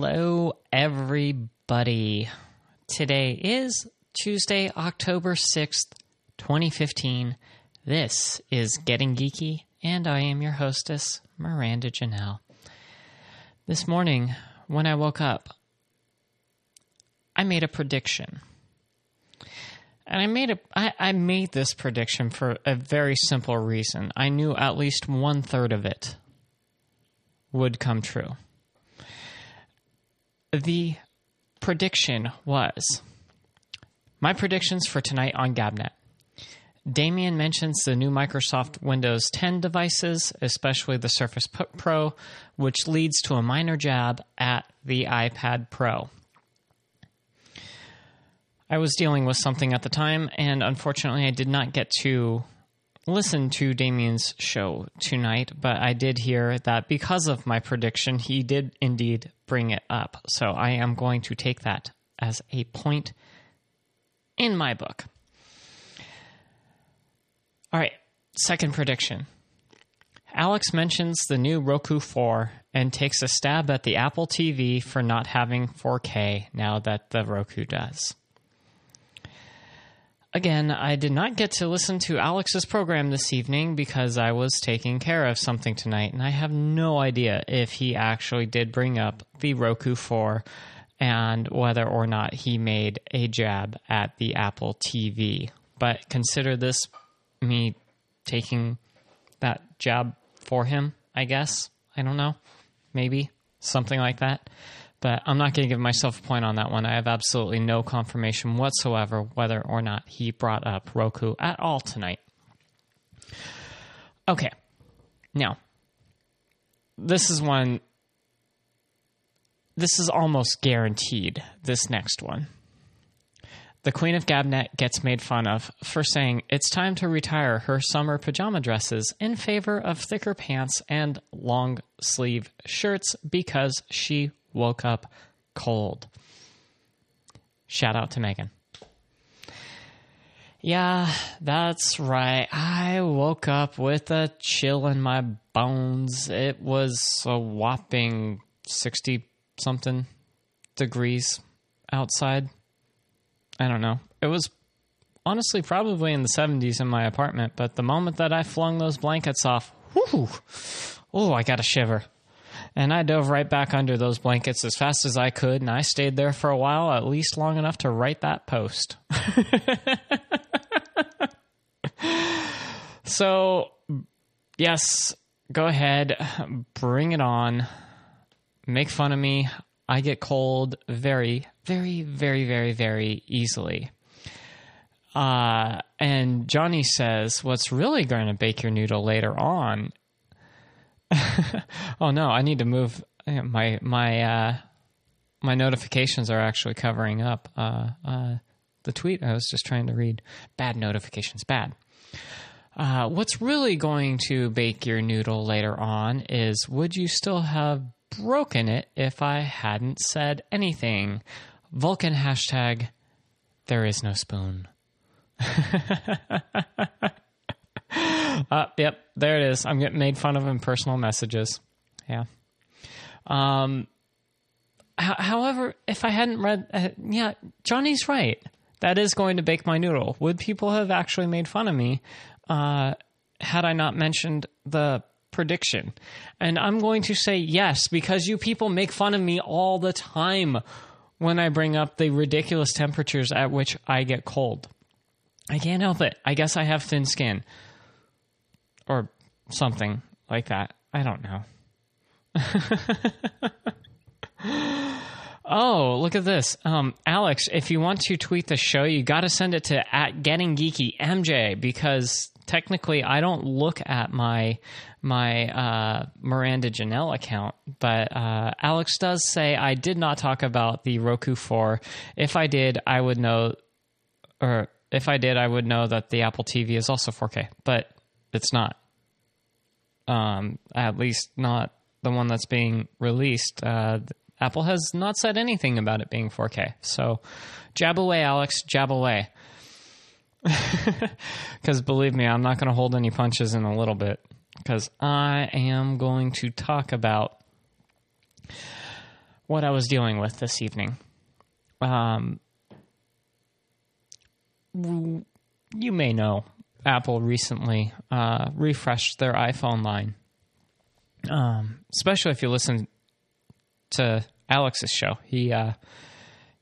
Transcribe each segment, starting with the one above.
Hello, everybody. Today is Tuesday, October 6th, 2015. This is Getting Geeky, and I am your hostess, Miranda Janelle. This morning, when I woke up, I made a prediction. And I made a I, I made this prediction for a very simple reason. I knew at least one third of it would come true. The prediction was my predictions for tonight on Gabnet. Damien mentions the new Microsoft Windows 10 devices, especially the Surface Pro, which leads to a minor jab at the iPad Pro. I was dealing with something at the time, and unfortunately, I did not get to listen to Damien's show tonight, but I did hear that because of my prediction, he did indeed bring it up. So I am going to take that as a point in my book. All right, second prediction. Alex mentions the new Roku 4 and takes a stab at the Apple TV for not having 4K now that the Roku does. Again, I did not get to listen to Alex's program this evening because I was taking care of something tonight, and I have no idea if he actually did bring up the Roku 4 and whether or not he made a jab at the Apple TV. But consider this me taking that jab for him, I guess. I don't know. Maybe something like that. But I'm not going to give myself a point on that one. I have absolutely no confirmation whatsoever whether or not he brought up Roku at all tonight. Okay. Now, this is one. This is almost guaranteed, this next one. The Queen of Gabnet gets made fun of for saying it's time to retire her summer pajama dresses in favor of thicker pants and long sleeve shirts because she woke up cold. Shout out to Megan. Yeah, that's right. I woke up with a chill in my bones. It was a whopping 60 something degrees outside. I don't know. It was honestly probably in the 70s in my apartment, but the moment that I flung those blankets off, oh, I got a shiver. And I dove right back under those blankets as fast as I could, and I stayed there for a while, at least long enough to write that post. so, yes, go ahead, bring it on, make fun of me. I get cold very, very, very, very, very easily. Uh, and Johnny says, What's really going to bake your noodle later on oh no, I need to move my my uh, my notifications are actually covering up uh, uh, the tweet I was just trying to read. Bad notifications, bad. Uh, what's really going to bake your noodle later on is would you still have broken it if I hadn't said anything? Vulcan hashtag there is no spoon. uh, yep, there it is. I'm getting made fun of in personal messages. Yeah. Um. H- however, if I hadn't read, uh, yeah, Johnny's right. That is going to bake my noodle. Would people have actually made fun of me uh, had I not mentioned the prediction? And I'm going to say yes because you people make fun of me all the time when I bring up the ridiculous temperatures at which I get cold. I can't help it. I guess I have thin skin or something like that. I don't know. oh, look at this. Um, Alex, if you want to tweet the show, you got to send it to at Getting Geeky MJ because technically I don't look at my my uh, Miranda Janelle account, but uh, Alex does say I did not talk about the Roku 4. If I did, I would know, or if I did, I would know that the Apple TV is also 4K, but it's not. Um, at least not the one that's being released. Uh, Apple has not said anything about it being 4K. So jab away, Alex, jab away. Because believe me, I'm not going to hold any punches in a little bit. Because I am going to talk about what I was dealing with this evening. Um, you may know Apple recently uh, refreshed their iPhone line. Um, especially if you listen to Alex's show, he uh,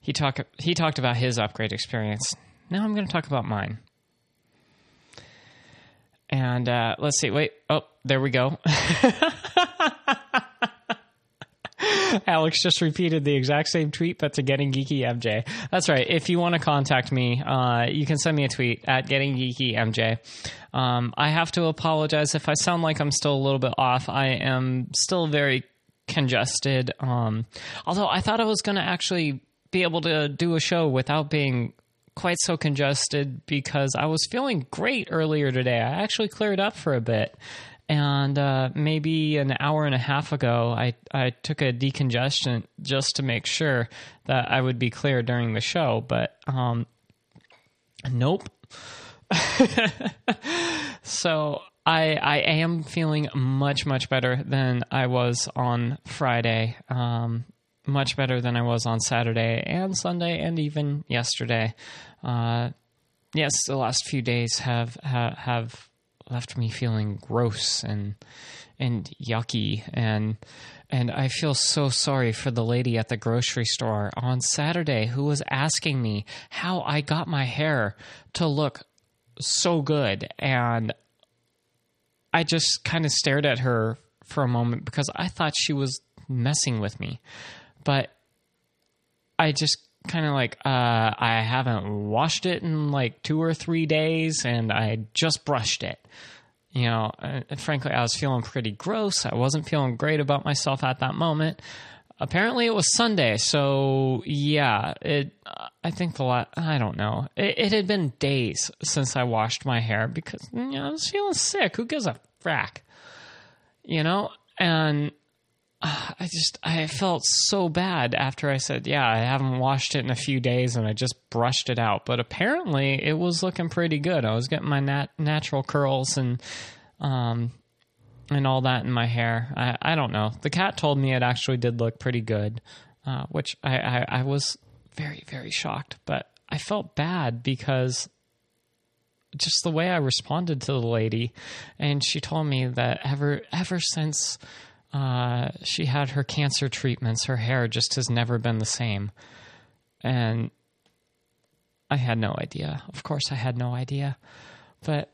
he talked he talked about his upgrade experience. Now I'm going to talk about mine. And uh, let's see. Wait. Oh, there we go. Alex just repeated the exact same tweet, but to Getting Geeky MJ. That's right. If you want to contact me, uh, you can send me a tweet at Getting Geeky MJ. Um, I have to apologize if I sound like I'm still a little bit off. I am still very congested. Um, although I thought I was going to actually be able to do a show without being quite so congested because I was feeling great earlier today. I actually cleared up for a bit and uh, maybe an hour and a half ago, I, I took a decongestant just to make sure that I would be clear during the show. But um, nope. so I I am feeling much much better than I was on Friday. Um, much better than I was on Saturday and Sunday and even yesterday. Uh, yes, the last few days have have, have left me feeling gross and and yucky and and I feel so sorry for the lady at the grocery store on Saturday who was asking me how I got my hair to look so good and I just kind of stared at her for a moment because I thought she was messing with me. But I just kind of like uh, I haven't washed it in like two or three days, and I just brushed it. You know, uh, frankly, I was feeling pretty gross. I wasn't feeling great about myself at that moment. Apparently, it was Sunday, so yeah. It. I think the lot. I don't know. It, it, had been days since I washed my hair because you know, I was feeling sick. Who gives a frack? You know, and I just I felt so bad after I said, "Yeah, I haven't washed it in a few days and I just brushed it out." But apparently, it was looking pretty good. I was getting my nat- natural curls and um and all that in my hair. I I don't know. The cat told me it actually did look pretty good, uh, which I, I I was very very shocked, but I felt bad because just the way I responded to the lady, and she told me that ever ever since uh, she had her cancer treatments, her hair just has never been the same. And I had no idea. Of course, I had no idea. But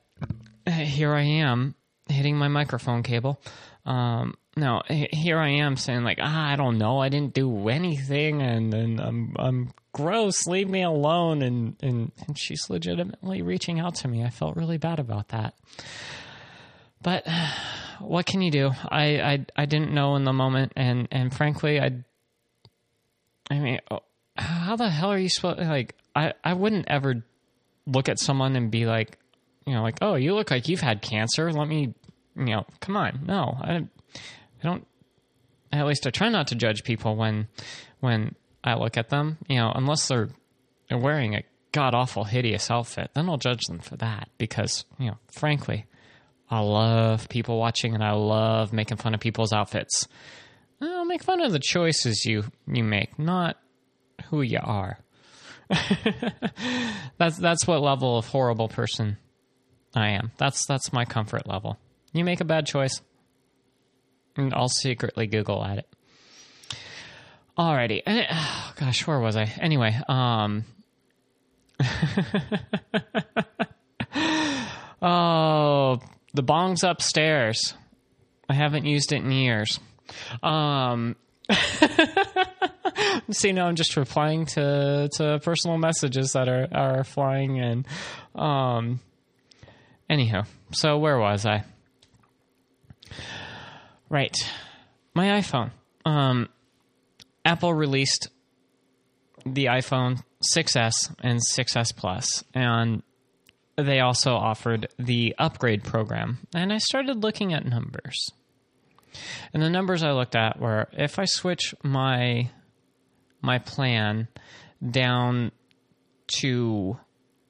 uh, here I am hitting my microphone cable. Um, now here I am saying like, ah, I don't know, I didn't do anything, and, and I'm I'm gross. Leave me alone. And, and and she's legitimately reaching out to me. I felt really bad about that. But what can you do? I, I I didn't know in the moment, and and frankly, I. I mean, oh, how the hell are you supposed? Like, I I wouldn't ever look at someone and be like, you know, like, oh, you look like you've had cancer. Let me, you know, come on. No, I, I don't. At least I try not to judge people when when I look at them. You know, unless they're they're wearing a god awful hideous outfit, then I'll judge them for that because you know, frankly, I love people watching and I love making fun of people's outfits. I'll make fun of the choices you you make, not who you are. that's that's what level of horrible person I am. That's that's my comfort level. You make a bad choice, and I'll secretly Google at it. Alrighty, and it, oh gosh, where was I? Anyway, um, oh, the bong's upstairs. I haven't used it in years. Um, see, now I'm just replying to to personal messages that are are flying in. Um, anyhow, so where was I? Right, my iPhone. Um, Apple released the iPhone 6s and 6s Plus, and they also offered the upgrade program. And I started looking at numbers. And the numbers I looked at were if I switch my my plan down to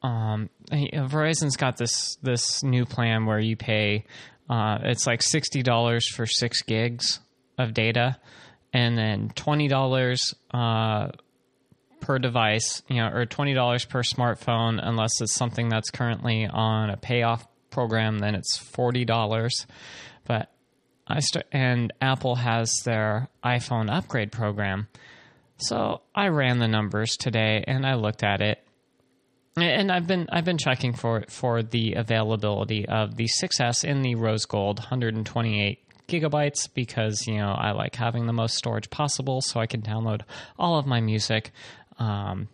um, Verizon's got this this new plan where you pay uh, it's like sixty dollars for six gigs of data, and then twenty dollars uh, per device, you know, or twenty dollars per smartphone, unless it's something that's currently on a payoff program, then it's forty dollars. But I st- and Apple has their iPhone upgrade program. So I ran the numbers today and I looked at it. And I've been I've been checking for for the availability of the 6S in the rose gold 128 gigabytes because you know I like having the most storage possible so I can download all of my music. Um,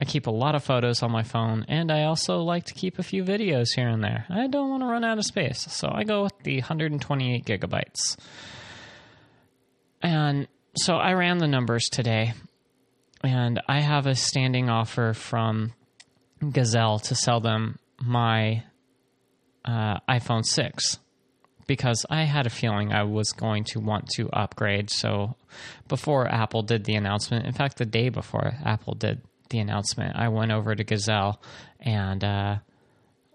I keep a lot of photos on my phone, and I also like to keep a few videos here and there. I don't want to run out of space, so I go with the 128 gigabytes. And so I ran the numbers today, and I have a standing offer from Gazelle to sell them my uh, iPhone 6 because I had a feeling I was going to want to upgrade. So before Apple did the announcement, in fact, the day before Apple did the announcement, I went over to Gazelle and uh,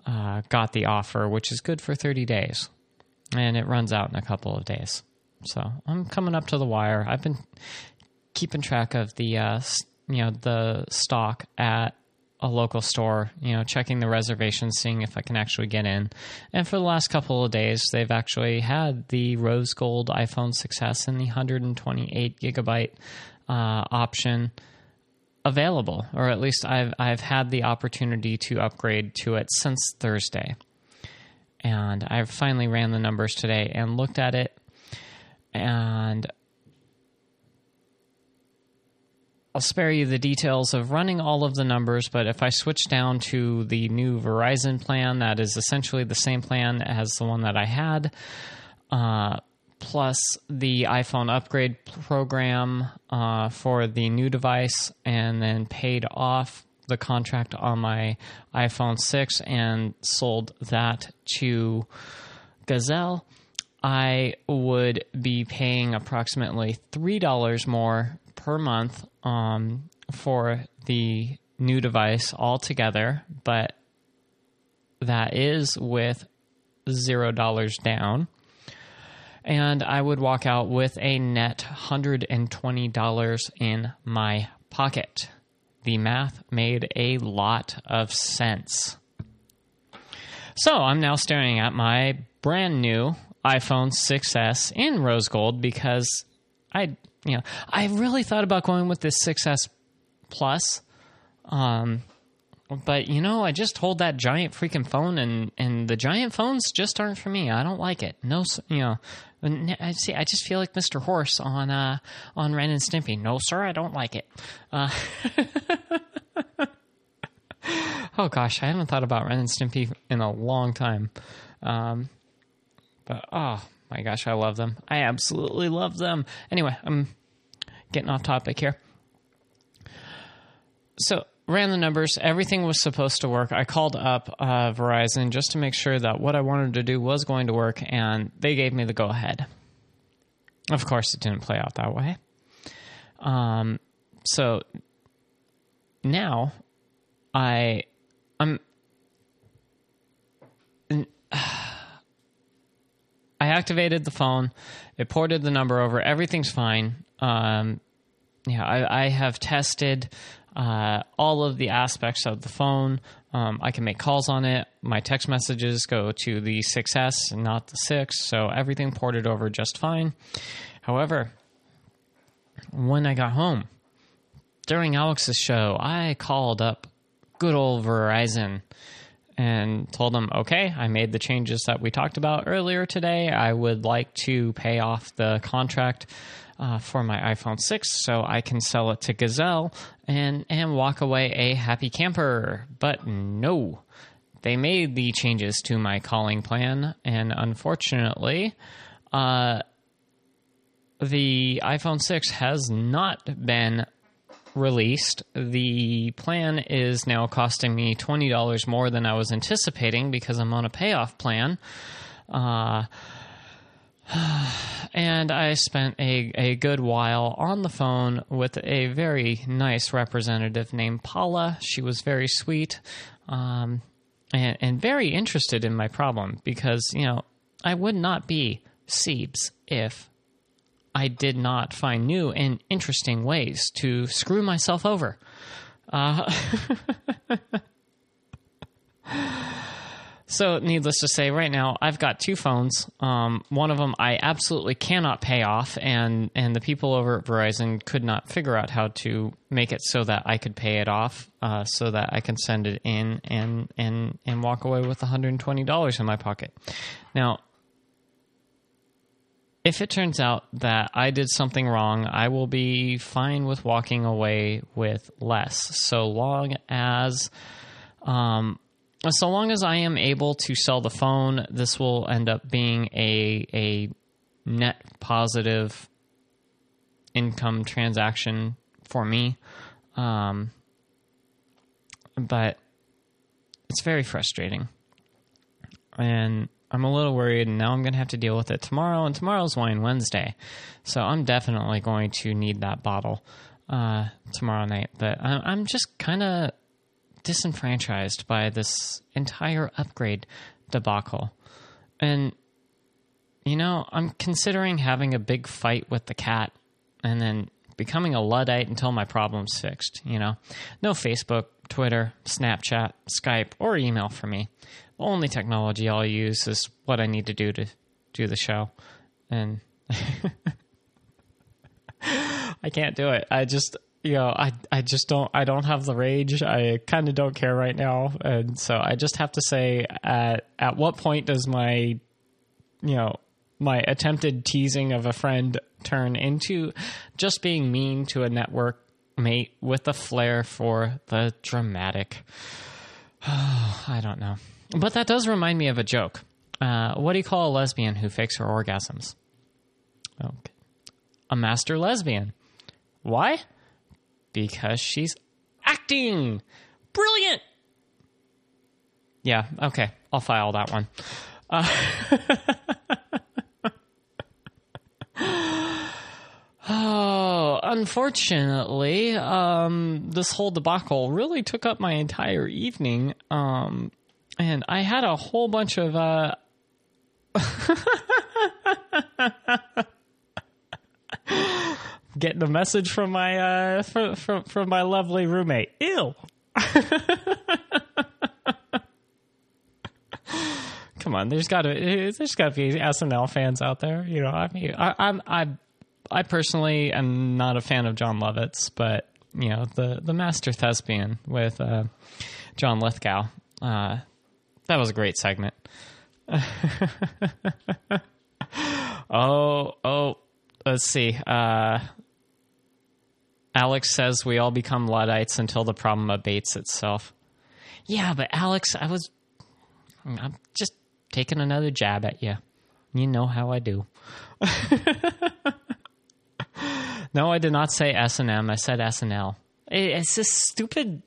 uh, got the offer, which is good for 30 days. And it runs out in a couple of days. So I'm coming up to the wire. I've been keeping track of the uh, you know the stock at a local store, you know, checking the reservations, seeing if I can actually get in. And for the last couple of days, they've actually had the rose gold iPhone 6s and the 128 gigabyte uh, option available, or at least I've I've had the opportunity to upgrade to it since Thursday. And I finally ran the numbers today and looked at it, and I'll spare you the details of running all of the numbers, but if I switch down to the new Verizon plan, that is essentially the same plan as the one that I had, uh, plus the iPhone upgrade program uh, for the new device, and then paid off the contract on my iPhone 6 and sold that to Gazelle. I would be paying approximately $3 more per month um, for the new device altogether, but that is with zero dollars down. And I would walk out with a net $120 in my pocket. The math made a lot of sense. So I'm now staring at my brand new iPhone 6S in rose gold because I you know, I really thought about going with this 6S Plus. Um, but you know, I just hold that giant freaking phone, and and the giant phones just aren't for me. I don't like it. No, you know, I see. I just feel like Mr. Horse on uh on Ren and Stimpy. No, sir, I don't like it. Uh, oh gosh, I haven't thought about Ren and Stimpy in a long time. Um, but oh my gosh, I love them. I absolutely love them. Anyway, I'm getting off topic here. So ran the numbers. Everything was supposed to work. I called up uh, Verizon just to make sure that what I wanted to do was going to work, and they gave me the go ahead. Of course, it didn't play out that way. Um, so now I I'm I activated the phone. It ported the number over. Everything's fine. Um, yeah, I, I have tested uh, all of the aspects of the phone. Um, I can make calls on it. My text messages go to the 6S and not the 6, so everything ported over just fine. However, when I got home during Alex's show, I called up good old Verizon and told them, okay, I made the changes that we talked about earlier today. I would like to pay off the contract uh, for my iPhone 6 so I can sell it to Gazelle and, and walk away a happy camper. But no, they made the changes to my calling plan, and unfortunately, uh, the iPhone 6 has not been released. The plan is now costing me $20 more than I was anticipating because I'm on a payoff plan. Uh, and I spent a, a good while on the phone with a very nice representative named Paula. She was very sweet um, and, and very interested in my problem because, you know, I would not be Siebes if I did not find new and interesting ways to screw myself over. Uh, so, needless to say, right now I've got two phones. Um, one of them I absolutely cannot pay off, and and the people over at Verizon could not figure out how to make it so that I could pay it off, uh, so that I can send it in and and and walk away with one hundred and twenty dollars in my pocket. Now, if it turns out that I did something wrong, I will be fine with walking away with less, so long as. Um, so long as I am able to sell the phone, this will end up being a a net positive income transaction for me. Um, but it's very frustrating, and I'm a little worried. And now I'm going to have to deal with it tomorrow, and tomorrow's Wine Wednesday, so I'm definitely going to need that bottle uh, tomorrow night. But I'm, I'm just kind of disenfranchised by this entire upgrade debacle. And, you know, I'm considering having a big fight with the cat and then becoming a Luddite until my problem's fixed, you know? No Facebook, Twitter, Snapchat, Skype, or email for me. Only technology I'll use is what I need to do to do the show. And I can't do it. I just you know, I I just don't I don't have the rage. I kind of don't care right now, and so I just have to say, at at what point does my, you know, my attempted teasing of a friend turn into just being mean to a network mate with a flair for the dramatic? I don't know, but that does remind me of a joke. Uh, what do you call a lesbian who fakes her orgasms? Okay, a master lesbian. Why? because she's acting. Brilliant. Yeah, okay. I'll file that one. Uh, oh, unfortunately, um, this whole debacle really took up my entire evening. Um, and I had a whole bunch of. Uh, getting a message from my uh, from, from from my lovely roommate. Ew. Come on, there's got to there's got to be SNL fans out there. You know, I mean, I, I'm I I personally am not a fan of Jon Lovitz, but you know the the master thespian with uh, John Lithgow. Uh, that was a great segment. oh, oh, let's see. Uh, Alex says we all become Luddites until the problem abates itself. Yeah, but Alex, I was. I'm just taking another jab at you. You know how I do. no, I did not say S and M. I said S and L. It's this stupid.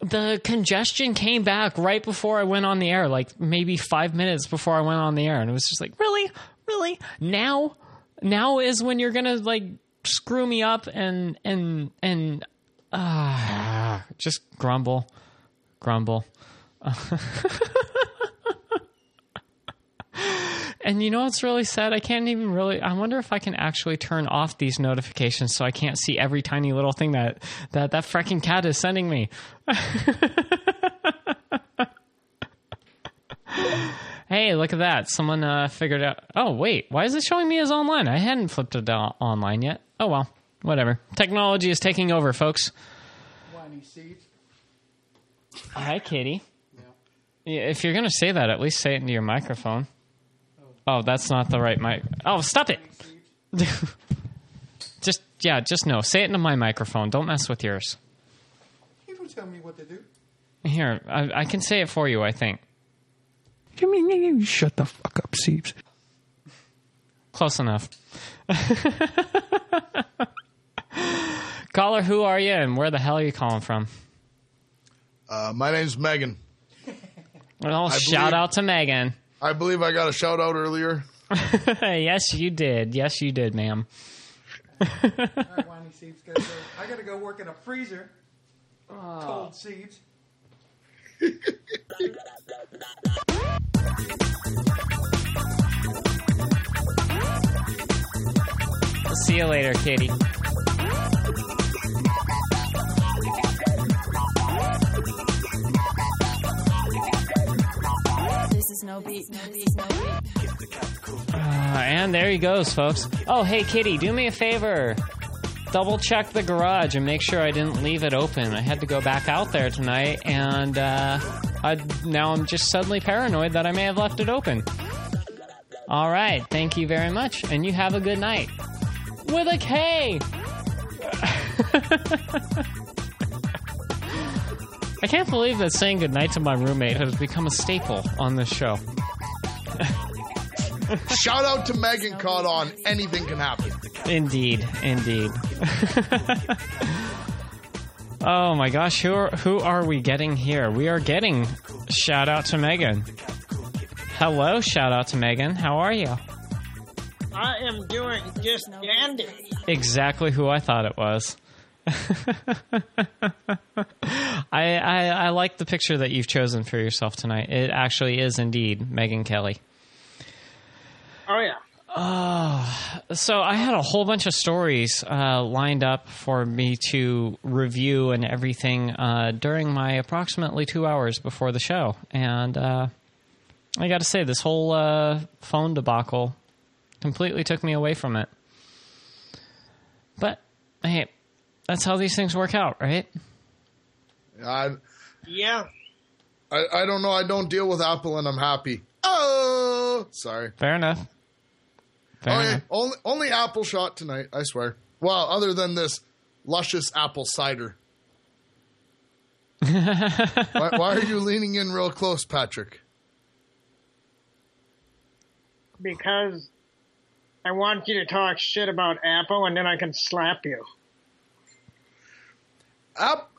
The congestion came back right before I went on the air, like maybe five minutes before I went on the air, and it was just like, really, really, now, now is when you're gonna like screw me up and and and uh, just grumble, grumble. and you know what's really sad? I can't even really. I wonder if I can actually turn off these notifications so I can't see every tiny little thing that that that freaking cat is sending me. Hey, look at that. Someone uh, figured out. Oh, wait. Why is it showing me as online? I hadn't flipped it online yet. Oh, well. Whatever. Technology is taking over, folks. Whiny seeds. Hi, Kitty. Yeah. If you're going to say that, at least say it into your microphone. Oh, that's not the right mic. Oh, stop it. just, yeah, just no. Say it into my microphone. Don't mess with yours. You don't tell me what to do. Here, I, I can say it for you, I think. You mean you Shut the fuck up, Seeps. Close enough. Caller, who are you and where the hell are you calling from? Uh, my name's Megan. Well, I shout believe, out to Megan. I believe I got a shout out earlier. yes, you did. Yes, you did, ma'am. All right, Whiny Seeds, go. I got to go work in a freezer. Oh. Cold seeds. See you later, Katie. Is no beat. Uh, and there he goes, folks. Oh, hey, Kitty, do me a favor. Double check the garage and make sure I didn't leave it open. I had to go back out there tonight, and uh, I, now I'm just suddenly paranoid that I may have left it open. All right, thank you very much, and you have a good night. With a K! I can't believe that saying goodnight to my roommate has become a staple on this show. Shout out to Megan caught on. Anything can happen. Indeed, indeed. oh my gosh, who are, who are we getting here? We are getting shout out to Megan. Hello, shout out to Megan. How are you? I am doing just dandy. Exactly who I thought it was. I, I I like the picture that you've chosen for yourself tonight. It actually is indeed Megyn Kelly. Oh yeah. So I had a whole bunch of stories uh, lined up for me to review and everything uh, during my approximately two hours before the show, and uh, I got to say, this whole uh, phone debacle completely took me away from it. But hey, that's how these things work out, right? I, Yeah. I, I don't know. I don't deal with Apple and I'm happy. Oh, sorry. Fair enough. Fair Okay, enough. only, only apple shot tonight, I swear. Well, other than this luscious apple cider. why, why are you leaning in real close, Patrick? Because I want you to talk shit about Apple and then I can slap you. App,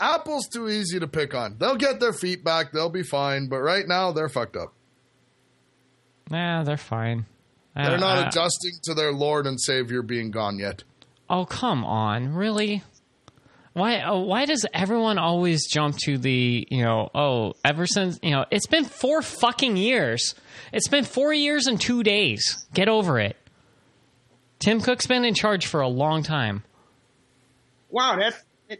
Apple's too easy to pick on. They'll get their feet back. They'll be fine. But right now, they're fucked up. Nah, they're fine. They're Uh, not uh, adjusting to their Lord and Savior being gone yet. Oh come on, really? Why? Oh, why does everyone always jump to the you know? Oh, ever since you know, it's been four fucking years. It's been four years and two days. Get over it. Tim Cook's been in charge for a long time. Wow, that's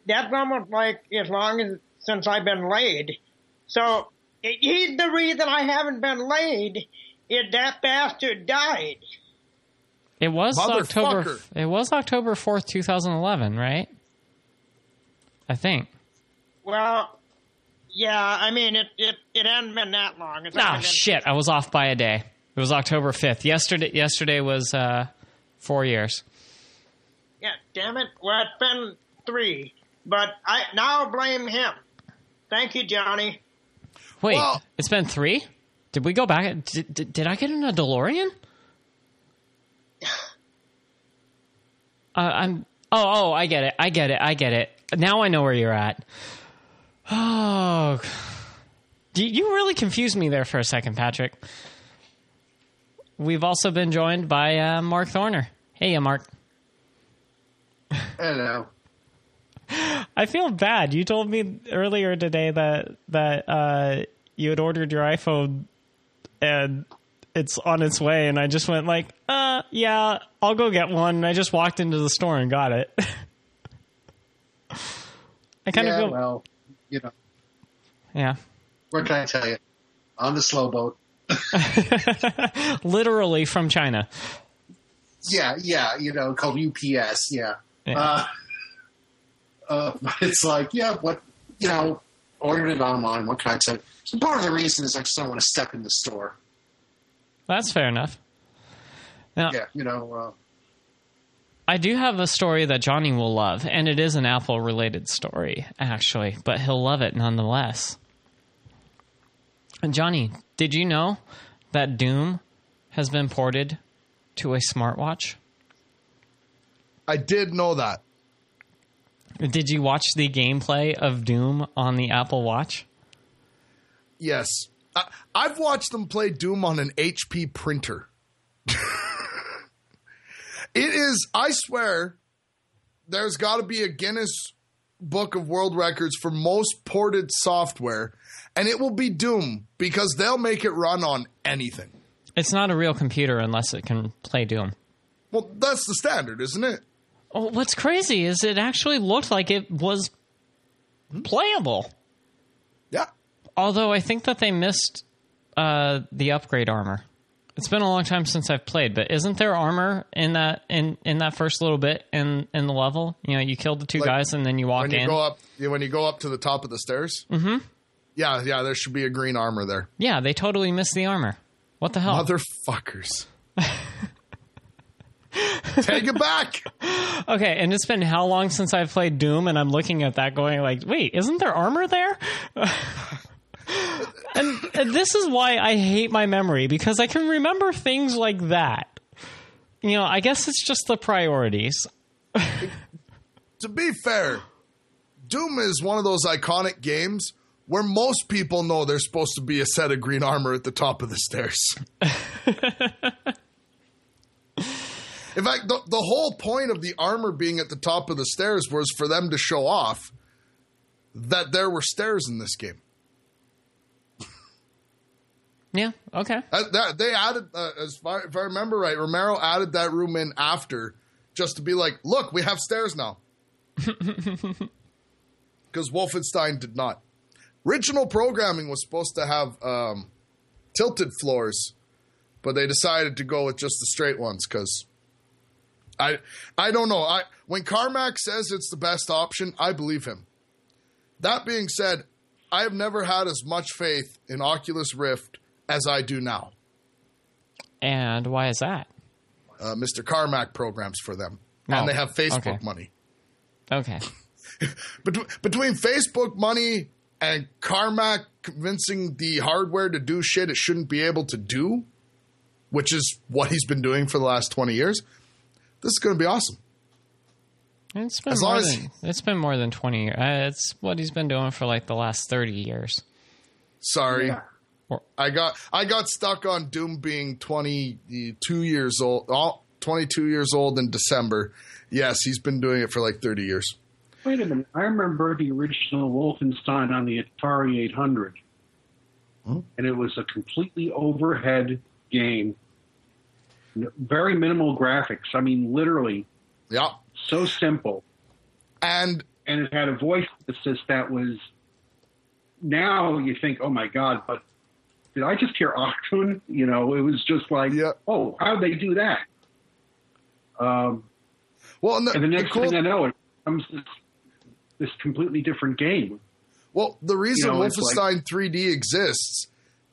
that's almost like as long as since I've been laid. So he's the reason I haven't been laid. Is that bastard died? It was October. It was October fourth, two thousand eleven, right? I think. Well, yeah. I mean, it it it hadn't been that long. It's Ah, only been- shit! I was off by a day. It was October fifth. Yesterday. Yesterday was uh, four years. Yeah, damn it. Well, it's been three, but I now blame him. Thank you, Johnny. Wait, Well- it's been three. Did we go back? Did, did, did I get in a DeLorean? Uh, I'm. Oh, oh, I get it. I get it. I get it. Now I know where you're at. Oh, you, you really confused me there for a second, Patrick. We've also been joined by uh, Mark Thorner. Hey, uh, Mark. Hello. I feel bad. You told me earlier today that that uh, you had ordered your iPhone and it's on its way, and I just went like, "Uh, yeah, I'll go get one." And I just walked into the store and got it. I kind yeah, of feel, well, you know, yeah, what can I tell you? On the slow boat. literally from China. Yeah, yeah, you know, called UPS. Yeah. Yeah. Uh, uh, but it's like, yeah, what, you know, ordered it online. What can I say? So part of the reason is I just don't want to step in the store. That's fair enough. Now, Yeah, you know, uh, I do have a story that Johnny will love, and it is an Apple related story, actually, but he'll love it nonetheless. And Johnny, did you know that Doom has been ported to a smartwatch? I did know that. Did you watch the gameplay of Doom on the Apple Watch? Yes. I, I've watched them play Doom on an HP printer. it is, I swear, there's got to be a Guinness Book of World Records for most ported software, and it will be Doom because they'll make it run on anything. It's not a real computer unless it can play Doom. Well, that's the standard, isn't it? Oh, what's crazy is it actually looked like it was playable. Yeah. Although I think that they missed uh, the upgrade armor. It's been a long time since I've played, but isn't there armor in that in, in that first little bit in, in the level? You know, you kill the two Like, guys and then you walk When you in. go up, when you go up to the top of the stairs. Mm-hmm. Yeah, yeah. There should be a green armor there. yeah, they totally missed the armor. What the hell? Motherfuckers. Take it back. Okay, and it's been how long since I've played Doom, and I'm looking at that going like, wait, isn't there armor there? and, and this is why I hate my memory because I can remember things like that. You know, I guess it's just the priorities. to be fair, Doom is one of those iconic games where most people know there's supposed to be a set of green armor at the top of the stairs. In fact, the, the whole point of the armor being at the top of the stairs was for them to show off that there were stairs in this game. Yeah, okay. Uh, that, they added, uh, as far, if I remember right, Romero added that room in after just to be like, look, we have stairs now. Because Wolfenstein did not. Original programming was supposed to have um, tilted floors, but they decided to go with just the straight ones because I I don't know. I when Carmack says it's the best option, I believe him. That being said, I have never had as much faith in Oculus Rift as I do now. And why is that? Uh, Mr. Carmack programs for them, Oh, and they have Facebook okay. money. Okay. Bet- between Facebook money and Carmack convincing the hardware to do shit it shouldn't be able to do, which is what he's been doing for the last 20 years, this is going to be awesome. It's been As more long as- than it's been more than twenty years. Uh, it's what he's been doing for like the last thirty years. Sorry. Yeah. I got I got stuck on Doom being 22 years old, oh, 22 years old in December. Yes, he's been doing it for like 30 years. Wait a minute. I remember the original Wolfenstein on the Atari 800. And it was a completely overhead game. Very minimal graphics. I mean, literally, Yeah. so simple. And And it had a voice assist that was. Now you think, oh my God, but did I just hear Auto-Tune? You know, it was just like, Yeah. oh, how did they do that? Um, well, and the, and the next the cool, thing I know, it becomes this, this completely different game. Well, the reason You know, Wolfenstein like- 3D exists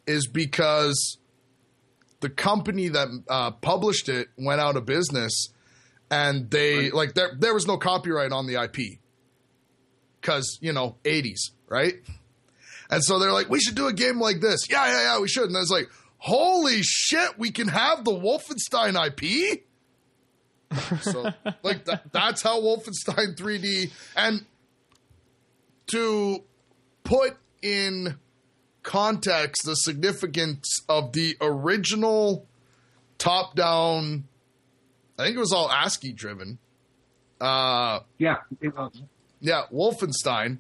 is because the company that uh, published it went out of business, and they like there there was no copyright on the IP because you know 80s, right? And so they're like, we should do a game like this. Yeah, yeah, yeah, we should. And I was like, holy shit, we can have the Wolfenstein IP. so like that, that's how Wolfenstein 3D and to put in context the significance of the original top down I think it was all ASCII driven. Uh Yeah, it was. yeah, Wolfenstein.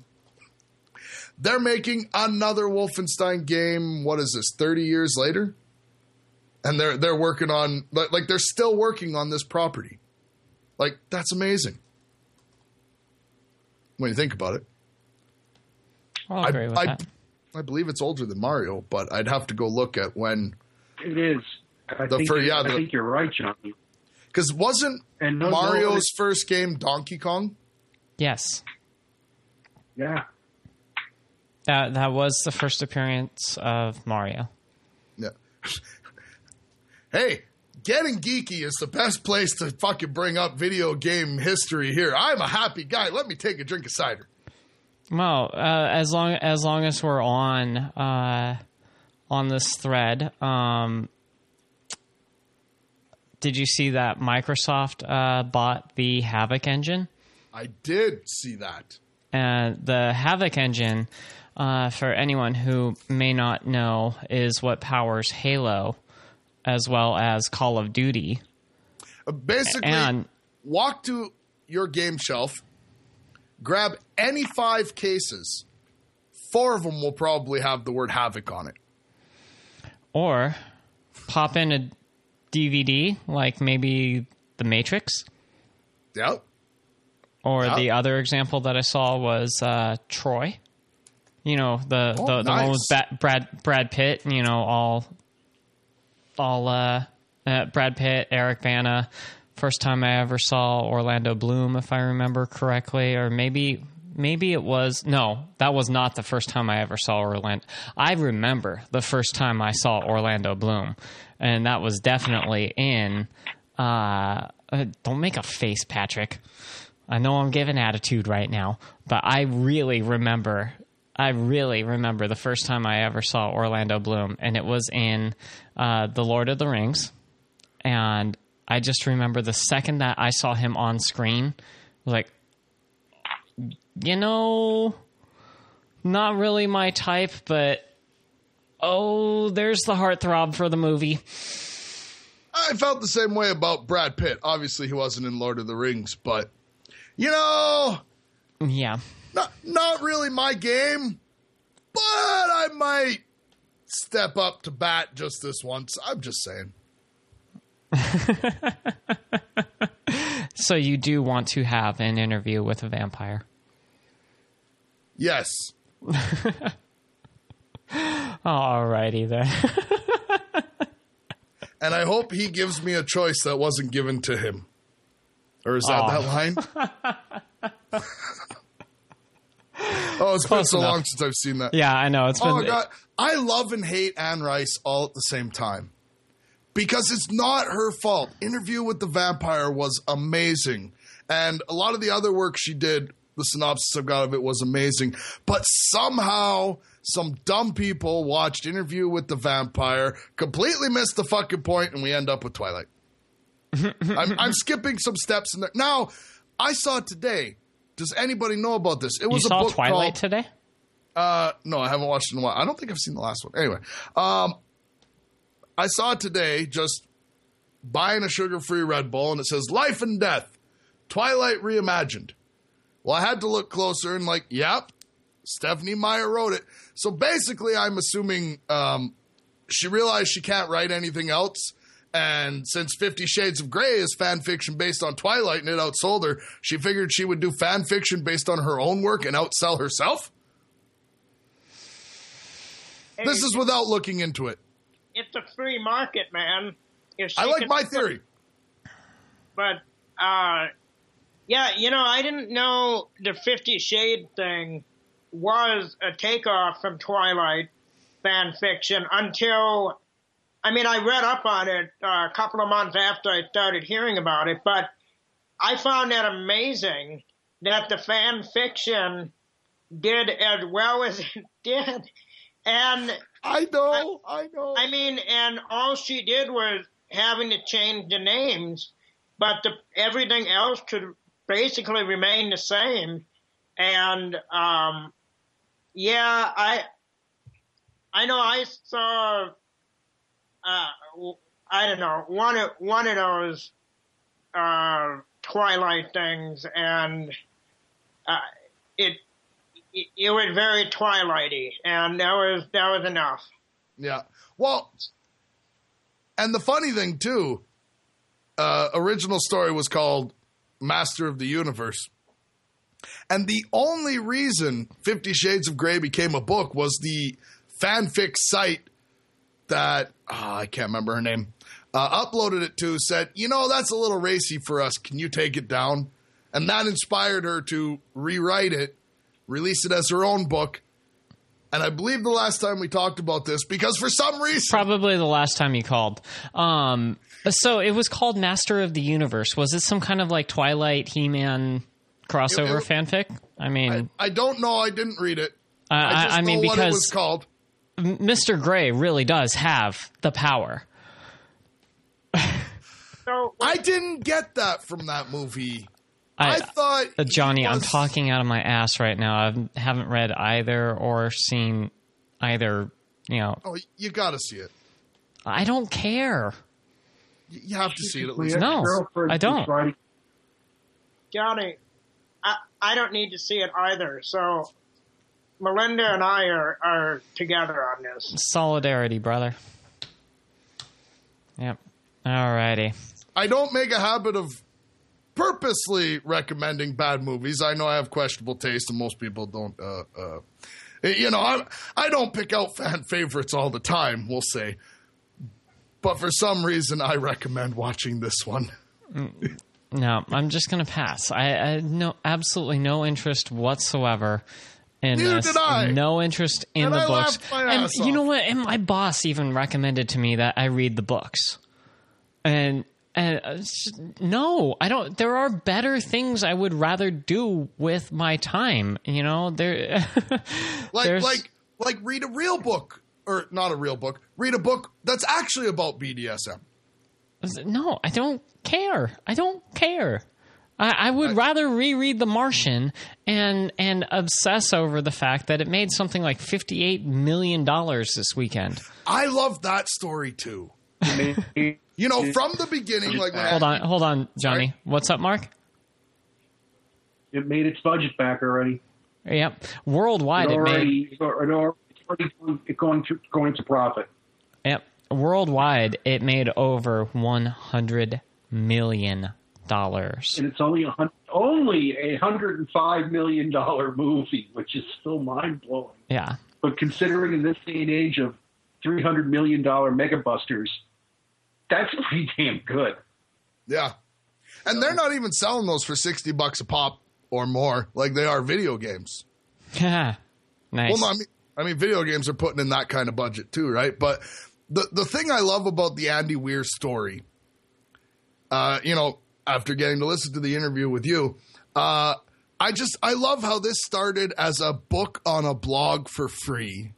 They're making another Wolfenstein game. What is this? Thirty years later, and they're they're working on like, like they're still working on this property. Like that's amazing when you think about it. I'll agree with I, that. I believe it's older than Mario, but I'd have to go look at when It is. I, The think, fir- yeah, I the- think you're right, John. because wasn't And no, no Mario's other- first game Donkey Kong? Yes, yeah, that that was the first appearance of Mario. Yeah. hey, getting geeky is the best place to fucking bring up video game history here. I'm a happy guy. Let me take a drink of cider. Well, uh, as long as long as we're on uh, on this thread, um, did you see that Microsoft uh, bought the Havok engine? I did see that. And the Havok engine, uh, for anyone who may not know, is what powers Halo as well as Call of Duty. Uh, Basically, And walk to your game shelf, grab any five cases. Four of them will probably have the word Havok on it. or pop in a DVD, like maybe The Matrix. Yep. Or Yeah. the other example that I saw was uh, Troy. You know the Oh, the, the one with Ba- Brad Brad Pitt. You know all all uh, uh, Brad Pitt, Eric Bana. First time I ever saw Orlando Bloom, if I remember correctly, or maybe maybe it was no, that was not the first time I ever saw Orlando. I remember the first time I saw Orlando Bloom, and that was definitely in. Uh, uh, don't make a face, Patrick. I know I'm giving attitude right now, but I really remember. I really remember the first time I ever saw Orlando Bloom, and it was in uh, The Lord of the Rings. And I just remember the second that I saw him on screen, like, you know, not really my type, but oh, there's the heartthrob for the movie. I felt the same way about Brad Pitt. Obviously, he wasn't in Lord of the Rings, but you know, Yeah. not not really my game. But I might step up to bat just this once. I'm just saying. So you do want to have an interview with a vampire. Yes. Alrighty then. And I hope he gives me a choice that wasn't given to him. Or is that Aw. that line? oh, it's been so enough. long since I've seen that. yeah, I know. It's oh, been Oh god, I love and hate Anne Rice all at the same time because it's not her fault. Interview with the Vampire was amazing, and a lot of the other work she did, the synopsis I've got of it was amazing. But somehow, some dumb people watched Interview with the Vampire, completely missed the fucking point, and we end up with Twilight. I'm, I'm skipping some steps in there. Now, I saw it today. Does anybody know about this? It you was a saw book Twilight called today? uh, no, I haven't watched it in a while. I don't think I've seen the last one. Anyway, um, I saw today just buying a sugar free Red Bull, and it says Life and Death, Twilight Reimagined. Well, I had to look closer and, like, yep, Stephenie Meyer wrote it. So basically, I'm assuming um, she realized she can't write anything else. And since Fifty Shades of Grey is fan fiction based on Twilight and it outsold her, she figured she would do fan fiction based on her own work and outsell herself. Hey, This is without looking into it. It's a free market, man. I like my theory. But uh, yeah, you know, I didn't know the Fifty Shade thing was a takeoff from Twilight fan fiction until, I mean, I read up on it uh, a couple of months after I started hearing about it, but I found that amazing that the fan fiction did as well as it did. And I know, I know. I mean, and all she did was having to change the names, but the, everything else could basically remain the same. And um, yeah, I I know I saw uh, I don't know one of one of those uh, Twilight things, and uh, it, it was very Twilighty, and that was that was enough. Yeah. Well, and the funny thing too, uh, original story was called Master of the Universe. And the only reason Fifty Shades of Grey became a book was the fanfic site that ah, I can't remember her name uh, uploaded it to said, you know, that's a little racy for us. Can you take it down? And that inspired her to rewrite it, release it as her own book. And I believe the last time we talked about this, because for some reason, Probably the last time you called. Um, so it was called Master of the Universe. Was it some kind of like Twilight He Man crossover It- it- fanfic? I mean, I don't know. I didn't read it. I, I I, just I mean know what it was because called. Mr. Gray really does have the power. So I didn't get that from that movie. I, I, thought uh, Johnny, he I'm talking out of my ass right now. I haven't read either or seen either. You know, Oh, you got to see it. I don't care. You you have to see it at least. No, I don't. was Johnny, I I don't need to see it either. So Melinda and I are are together on this. Solidarity, brother. Yep. Alrighty. I don't make a habit of purposely recommending bad movies. I know I have questionable taste, and most people don't. Uh, uh, you know, I I don't pick out fan favorites all the time. We'll say, but for some reason, I recommend watching this one. No, I'm just gonna pass. I, I no absolutely no interest whatsoever in Neither this. did I. No interest in And the I books. and you know what? And my boss even recommended to me that I read the books. And uh, no, I don't. There are better things I would rather do with my time. You know, there. Like like like read a real book or not a real book. Read a book that's actually about BDSM. No, I don't care. I don't care. I, I would rather reread The Martian and and obsess over the fact that it made something like fifty eight million dollars this weekend. I love that story too. It You know, from the beginning, like when Hold on, hold on, Johnny. Sorry? What's up, Mark? It made its budget back already. Yep. Worldwide, It it made already, it's already going, going to going to profit. yep. Worldwide, it made over one hundred million dollars. and it's only a hun- only a hundred and five million dollar movie, which is still mind blowing. Yeah. But considering in this day and age of three hundred million dollar mega busters, that's pretty damn good. Yeah. And they're not even selling those for 60 bucks a pop or more like they are video games. nice. Well, no, I mean, I mean, video games are putting in that kind of budget too, right? But the the thing I love about the Andy Weir story, uh, you know, after getting to listen to the interview with you, uh, I just I love how this started as a book on a blog for free.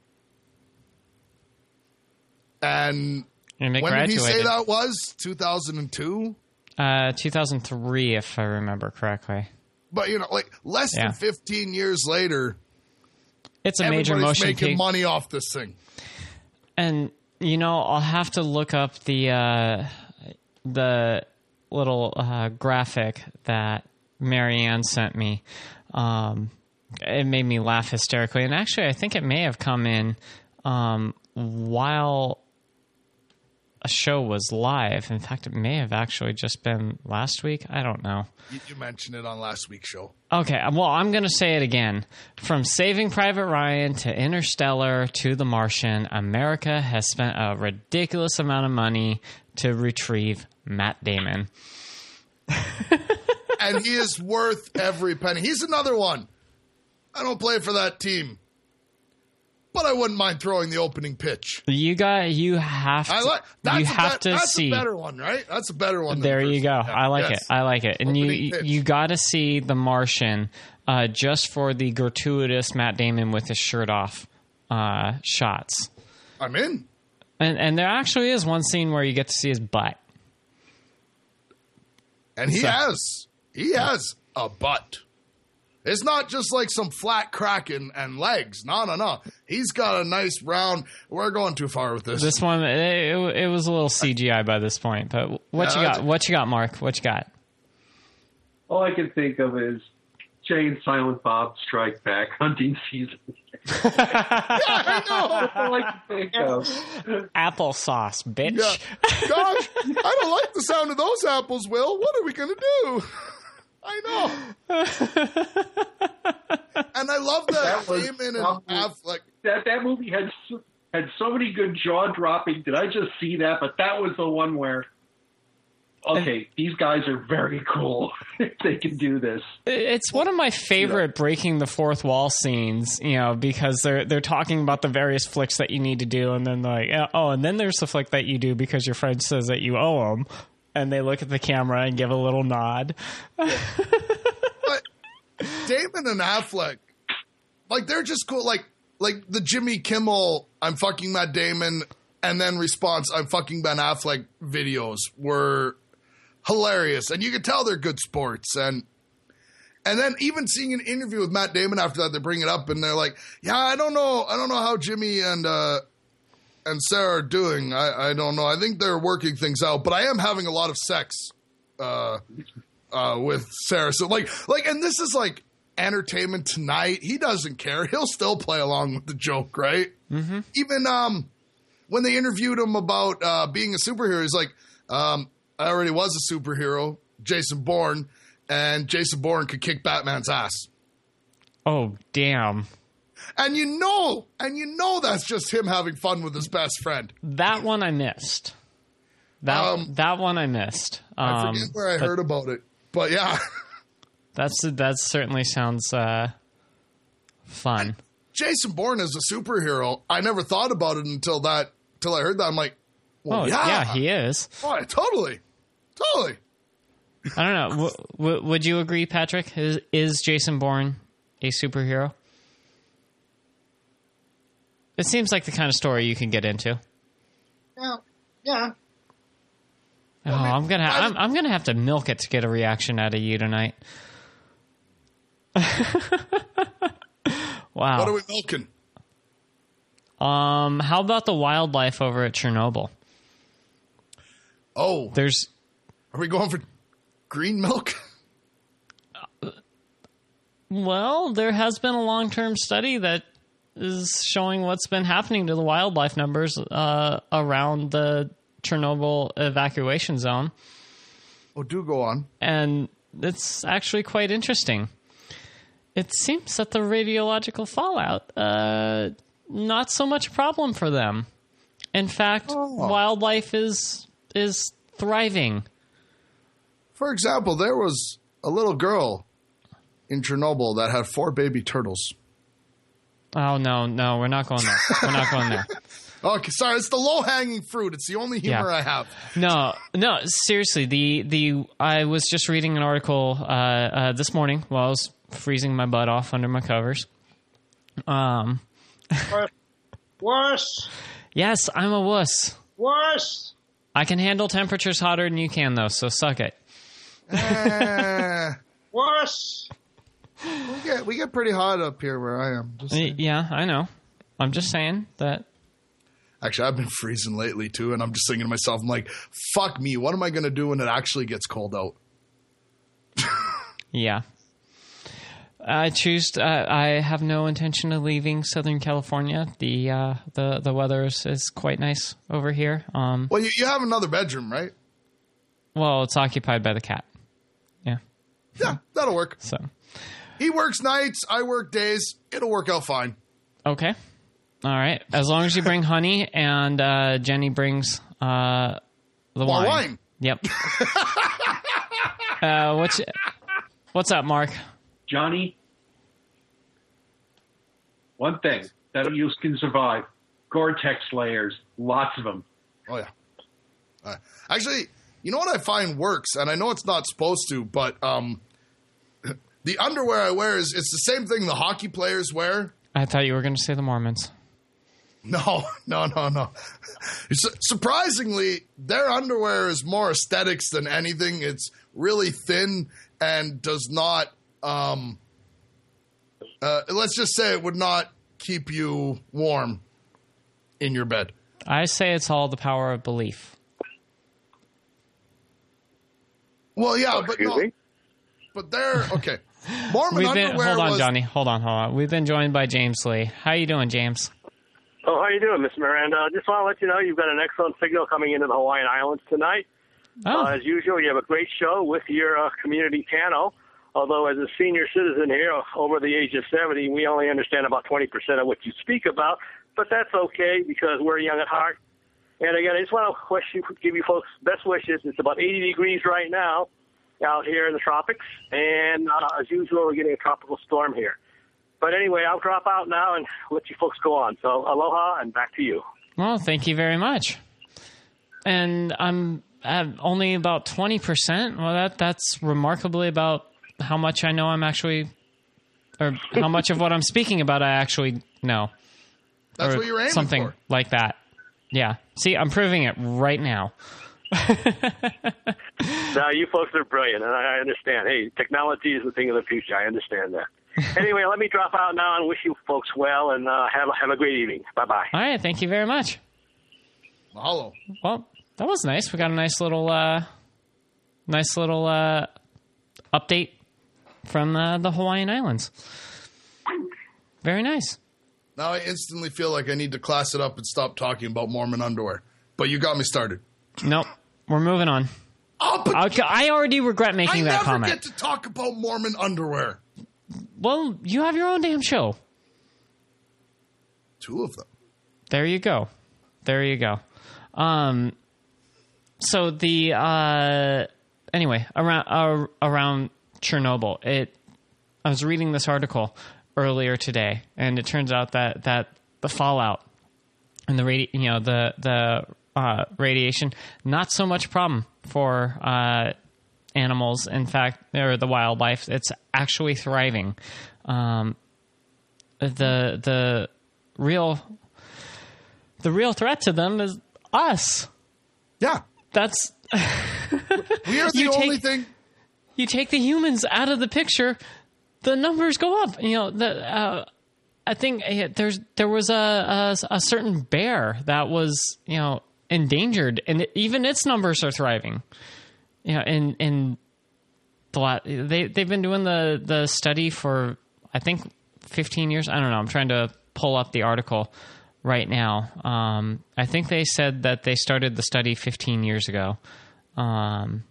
And When did he say that was? 2002? Uh, 2003, if I remember correctly. But you know, like less Yeah. than 15 years later, It's a major motion making pic- money off this thing. and you know I'll have to look up the uh, the little uh, graphic that Marianne sent me. Um, it made me laugh hysterically, and actually, I think it may have come in um, while a show was live. In fact, it may have actually just been last week. I don't know. You, you mentioned it on last week's show. Okay, uh, well, I'm going to say it again. From Saving Private Ryan to Interstellar to The Martian, America has spent a ridiculous amount of money to retrieve Matt Damon. and he is worth every penny. He's another one. I don't play for that team, but I wouldn't mind throwing the opening pitch. You got, you have to, I like that's you have bet- to that's see. a better one, right? That's a better one. There the you go. I like yes. it. I like it. And Opening you pitch. you got to see The Martian uh, just for the gratuitous Matt Damon with his shirt off uh, shots. I'm in. And and there actually is one scene where you get to see his butt. And he So- has he has a butt. It's not just like some flat crack and, and legs. No, no, no. He's got a nice round. We're going too far with this. This one, it, it, it was a little CGI by this point. But what Yeah, you got? What you got, Mark? What you got? All I can think of is Jay and Silent Bob Strike Back hunting season. I know. That's all I can think of. Applesauce, bitch. Yeah. Gosh, I don't like the sound of those apples, Will. What are we going to do? I know. and I love that, That was Damon and Affleck. That that movie had so, had so many good jaw dropping. Did I just see that? But that was the one where. Okay, these guys are very cool. they can do this. It's one of my favorite breaking the fourth wall scenes, you know, because they're they're talking about the various flicks that you need to do, and then like, oh, and then there's the flick that you do because your friend says that you owe them, and they look at the camera and give a little nod. But Damon and Affleck, like they're just cool. Like like the Jimmy Kimmel, I'm fucking Matt Damon, and then response, I'm fucking Ben Affleck videos were hilarious, and you could tell they're good sports. And and then even seeing an interview with Matt Damon after that, they bring it up, and they're like, "Yeah, I don't know, I don't know how Jimmy and uh, and Sarah are doing. I, I don't know. I think they're working things out, but I am having a lot of sex." Uh, uh, with Sarah. So like, like, and this is like entertainment tonight. He doesn't care. He'll still play along with the joke, right? Mm-hmm. Even um, when they interviewed him about uh, being a superhero, he's like, um, I already was a superhero, Jason Bourne, and Jason Bourne could kick Batman's ass. Oh, damn. And you know, and you know that's just him having fun with his best friend. That one I missed. That Um, that one I missed. I Um, forget where I heard about it, but yeah, That's that certainly sounds uh, fun. Jason Bourne is a superhero. I never thought about it until that, till I heard that. I'm like, well, Oh yeah, yeah, he is. Oh, yeah, totally, totally. I don't know. W- w- would you agree, Patrick? Is, is Jason Bourne a superhero? It seems like the kind of story you can get into. Yeah, yeah. Oh, I'm gonna I- I'm, I'm gonna have to milk it to get a reaction out of you tonight. wow. What are we milking? Um, how about the wildlife over at Chernobyl? Oh, There's are we going for green milk? well, there has been a long-term study that is showing what's been happening to the wildlife numbers uh, around the Chernobyl evacuation zone, Oh, do go on. and it's actually quite interesting. It seems that the radiological fallout, uh, not so much a problem for them. In fact, wildlife is is thriving. For example, there was a little girl in Chernobyl that had four baby turtles. Oh no, no, we're not going there. We're not going there. Okay, sorry, it's the low hanging fruit. It's the only humor Yeah. I have. No, no, seriously. The the I was just reading an article uh, uh, this morning while I was freezing my butt off under my covers. Um, wuss. yes, I'm a wuss. Wuss. I can handle temperatures hotter than you can, though. So suck it. Eh, Worse. We get we get pretty hot up here where I am. Just Yeah, I know. I'm just saying that. Actually, I've been freezing lately too, and I'm just thinking to myself, I'm like, fuck me. What am I going to do when it actually gets cold out? Yeah. I choose. Uh, I have no intention of leaving Southern California. The uh, the the weather is, is quite nice over here. Um, Well, you, you have another bedroom, right? well, it's occupied by the cat. Yeah. Yeah, that'll work. So He works nights, I work days. It'll work out fine. okay. All right. As long as you bring honey and uh, Jenny brings uh, the More wine. wine. Yep. uh, what's what's up, Mark? Johnny, one thing that you can survive Gore-Tex layers, lots of them. Oh yeah. Uh, actually, you know what I find works, and I know it's not supposed to, but um, the underwear I wear is it's the same thing the hockey players wear. I thought you were going to say the Mormons. No, no, no, no. Surprisingly, their underwear is more aesthetics than anything. It's really thin and does not. Um, uh, let's just say it would not keep you warm in your bed. I say it's all the power of belief. Well, yeah, but no, but they're okay. Mormon We've been underwear hold on, was Johnny. Hold on, hold on. We've been joined by James Lee. How you doing, James? Oh, how you doing, Miss Miranda? I Just want to let you know you've got an excellent signal coming into the Hawaiian Islands tonight. Oh, Uh, as usual, you have a great show with your uh, community piano. Although, as a senior citizen here, over the age of 70, we only understand about 20% of what you speak about. But that's okay because we're young at heart. And again, I just want to wish you, give you folks best wishes. It's about 80 degrees right now out here in the tropics. And uh, as usual, we're getting a tropical storm here. But anyway, I'll drop out now and let you folks go on. So aloha and back to you. well, thank you very much. And I'm at only about twenty percent. Well, that that's remarkably about how much I know. I'm actually, or how much of what I'm speaking about I actually know. that's or what you're aiming something for. like that. Yeah. See, I'm proving it right now. No, you folks are brilliant, and I I understand. Hey, technology is the thing of the future. I understand that. anyway, let me drop out now and wish you folks well, and uh, have have a great evening. Bye bye. All right. Thank you very much. Mahalo. Well, that was nice. We got a nice little, uh, nice little uh, update from uh, the Hawaiian Islands. Very nice. Now I instantly feel like I need to class it up and stop talking about Mormon underwear. But you got me started. Nope. We're moving on. It! I already regret I making that never comment. get to talk about Mormon underwear. well, you have your own damn show. Two of them. There you go. There you go. Um, so the uh, anyway around uh, around Chernobyl, it. I was reading this article earlier today, and it turns out that that the fallout and the radi- you know the the uh, radiation not so much problem for uh, animals. In fact, or the wildlife, it's actually thriving. Um, the the real the real threat to them is us. Yeah. That's We are the You take- only thing. you take the humans out of the picture, the numbers go up. You know, the uh, I think uh, there's there was a, a a certain bear that was you know endangered, and even its numbers are thriving. You know, in in the la- they they've been doing the the study for I think 15 years. I don't know. I'm trying to pull up the article right now. Um, I think they said that they started the study 15 years ago. Um,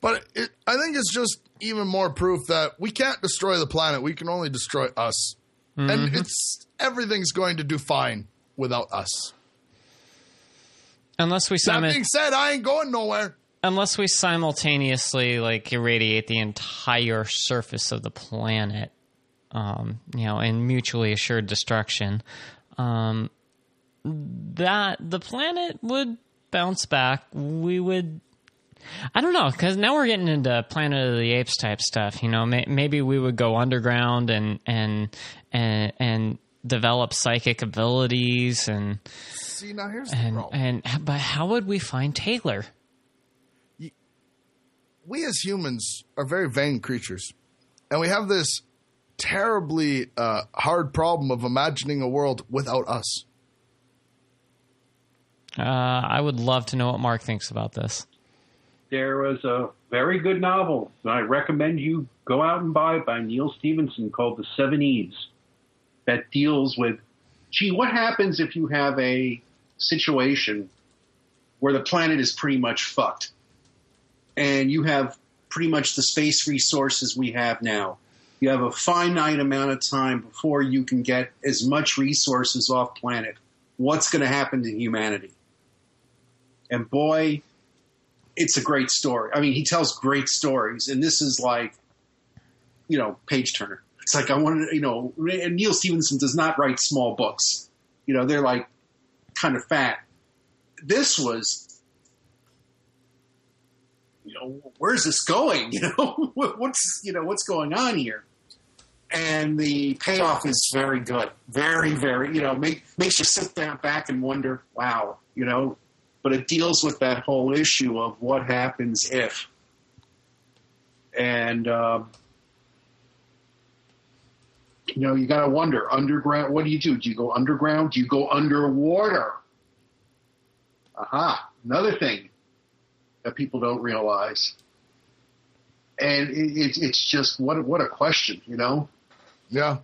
But it, I think it's just even more proof that we can't destroy the planet. We can only destroy us. Mm-hmm. And it's everything's going to do fine without us. Unless we That being said, I ain't going nowhere. unless we simultaneously like irradiate the entire surface of the planet, um, you know, in mutually assured destruction, um, that the planet would bounce back. We would. I don't know because now we're getting into Planet of the Apes type stuff. You know, may, maybe we would go underground and and and and develop psychic abilities and See, now here's the and problem. and but how would we find Taylor? we as humans are very vain creatures. And we have this terribly uh, hard problem of imagining a world without us. Uh, I would love to know what Mark thinks about this. There was a very good novel that I recommend you go out and buy by Neal Stephenson called The Seveneves that deals with, gee, what happens if you have a situation where the planet is pretty much fucked and you have pretty much the space resources we have now. You have a finite amount of time before you can get as much resources off planet. What's going to happen to humanity? And boy, it's a great story. I mean, he tells great stories, and this is like, you know, page turner. It's like I wanted, you know, and Neal Stephenson does not write small books. You know, they're like kind of fat. This was, you know, where's this going? You know, what's you know what's going on here? And the payoff is very good, very, very. You know, make, makes you sit down back and wonder, wow, you know, but it deals with that whole issue of what happens if. And, um, you know, you got to wonder underground, what do you do? Do you go underground? Do you go underwater? Aha, another thing that people don't realize. And it, it, it's just what what a question, you know? Yeah.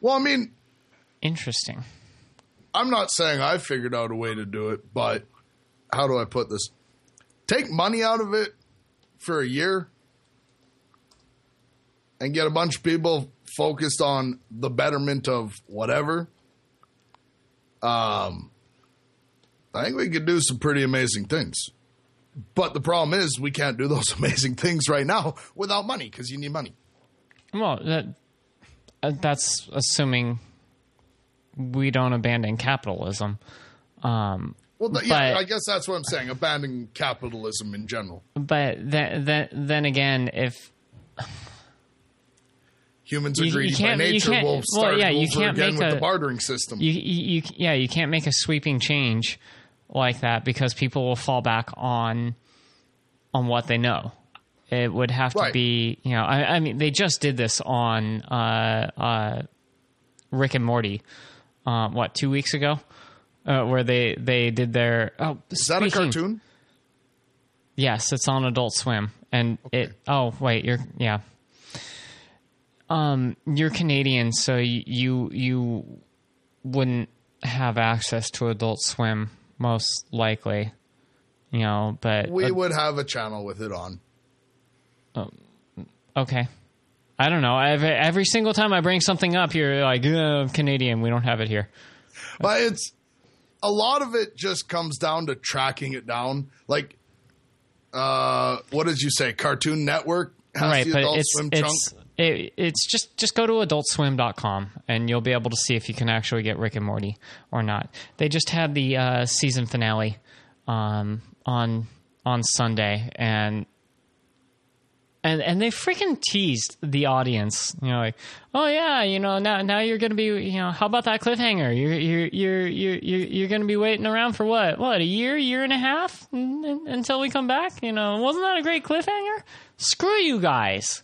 Well, I mean, Interesting. I'm not saying I figured out a way to do it, but how do I put this? Take money out of it for a year and get a bunch of people focused on the betterment of whatever. Um, I think we could do some pretty amazing things. But the problem is, we can't do those amazing things right now without money because you need money. Well, that uh, that's assuming we don't abandon capitalism. Um, Well, th- yeah, But- I guess that's what I'm saying. Abandon capitalism in general. but then, then, then again, if Humans You- are greedy by nature. We'll well, start yeah, you over can't again make with a- the bartering system. you, you, yeah, you can't make a sweeping change like that because people will fall back on on what they know. It would have to Right. be, you know, I, I mean, they just did this on uh, uh, Rick and Morty, um, what two weeks ago, uh, where they they did their. Oh, Is that a cartoon? Yes, it's on Adult Swim, and it. Oh wait, you're yeah. Um, you're Canadian, so you you wouldn't have access to Adult Swim most likely. you know. But We uh, would have a channel with it on. okay. I don't know. Every, every single time I bring something up, you're like, "Uh, Canadian. We don't have it here. But it's a lot of it just comes down to tracking it down. Like, uh, what did you say? Cartoon Network has right, the Adult Swim it's chunk. It, it's just just go to adultswim.com and you'll be able to see if you can actually get Rick and Morty or not. They just had the uh, season finale um, on on Sunday and and and they freaking teased the audience. You know, like, oh yeah, you know, now now you're gonna be, you know, how about that cliffhanger? You're you're you're you're you're, you're gonna be waiting around for what? What a year, year and a half until we come back? You know, wasn't that a great cliffhanger? Screw you guys.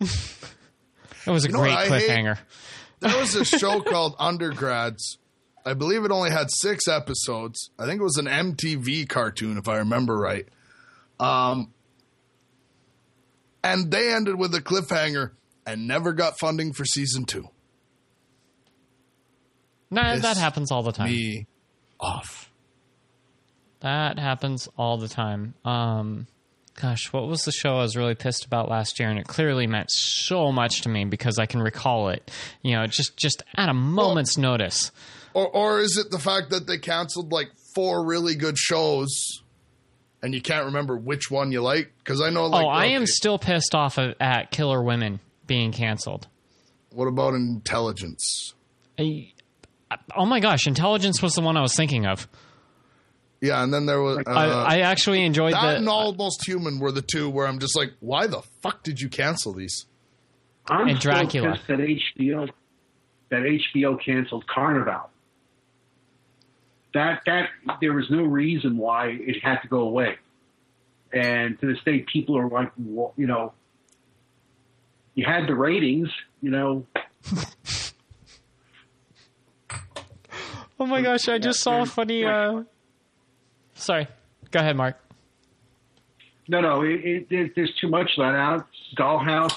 It was a know great what I hate? cliffhanger. There was a show called Undergrads. I believe it only had six episodes. I think it was an MTV cartoon, if I remember right. Um, and they ended with a cliffhanger and never got funding for season two. Nah, that happens all the time. Me off. That happens all the time. Um, gosh, what was the show I was really pissed about last year? And it clearly meant so much to me because I can recall it. You know, just just at a moment's notice. Or, or is it the fact that they canceled like four really good shows and you can't remember which one you like? Because I know, like, oh, I am still pissed off at, at Killer Women being canceled. What about Intelligence? I, oh my gosh, Intelligence was the one I was thinking of. Yeah, and then there was. Uh, I, I actually enjoyed that the. and Almost Human were the two where I'm just like, why the fuck did you cancel these? I'm And still Dracula. pissed that HBO that HBO canceled Carnivàle. That that there was no reason why it had to go away, and to this day, people are like, well, you know, you had the ratings, you know. oh my gosh, I just saw a funny. Uh... Sorry, go ahead, Mark. No, no, it, it, there- there's too much of that out. Dollhouse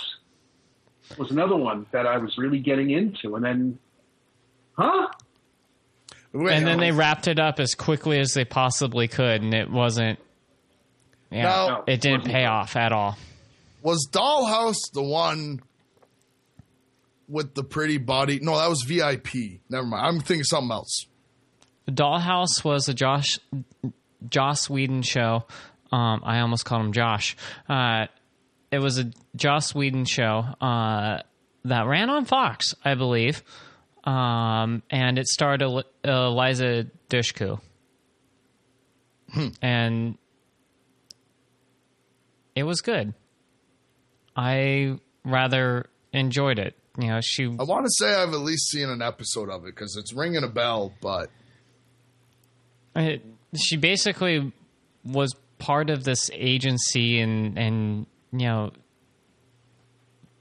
was another one that I was really getting into, and then, huh? Wait, and then uh, they wrapped it up as quickly as they possibly could, and it wasn't. Yeah, Now- it didn't pay off at all. was Dollhouse the one with the pretty body? No, that was VIP. Never mind. I'm thinking something else. Dollhouse was a Josh Joss Whedon show. Um, I almost called him Josh. Uh, it was a Joss Whedon show uh, that ran on Fox, I believe, um, and it starred El- Eliza Dushku, and it was good. I rather enjoyed it. You know, she I want to say I've at least seen an episode of it because it's ringing a bell, but It, she basically was part of this agency, and and you know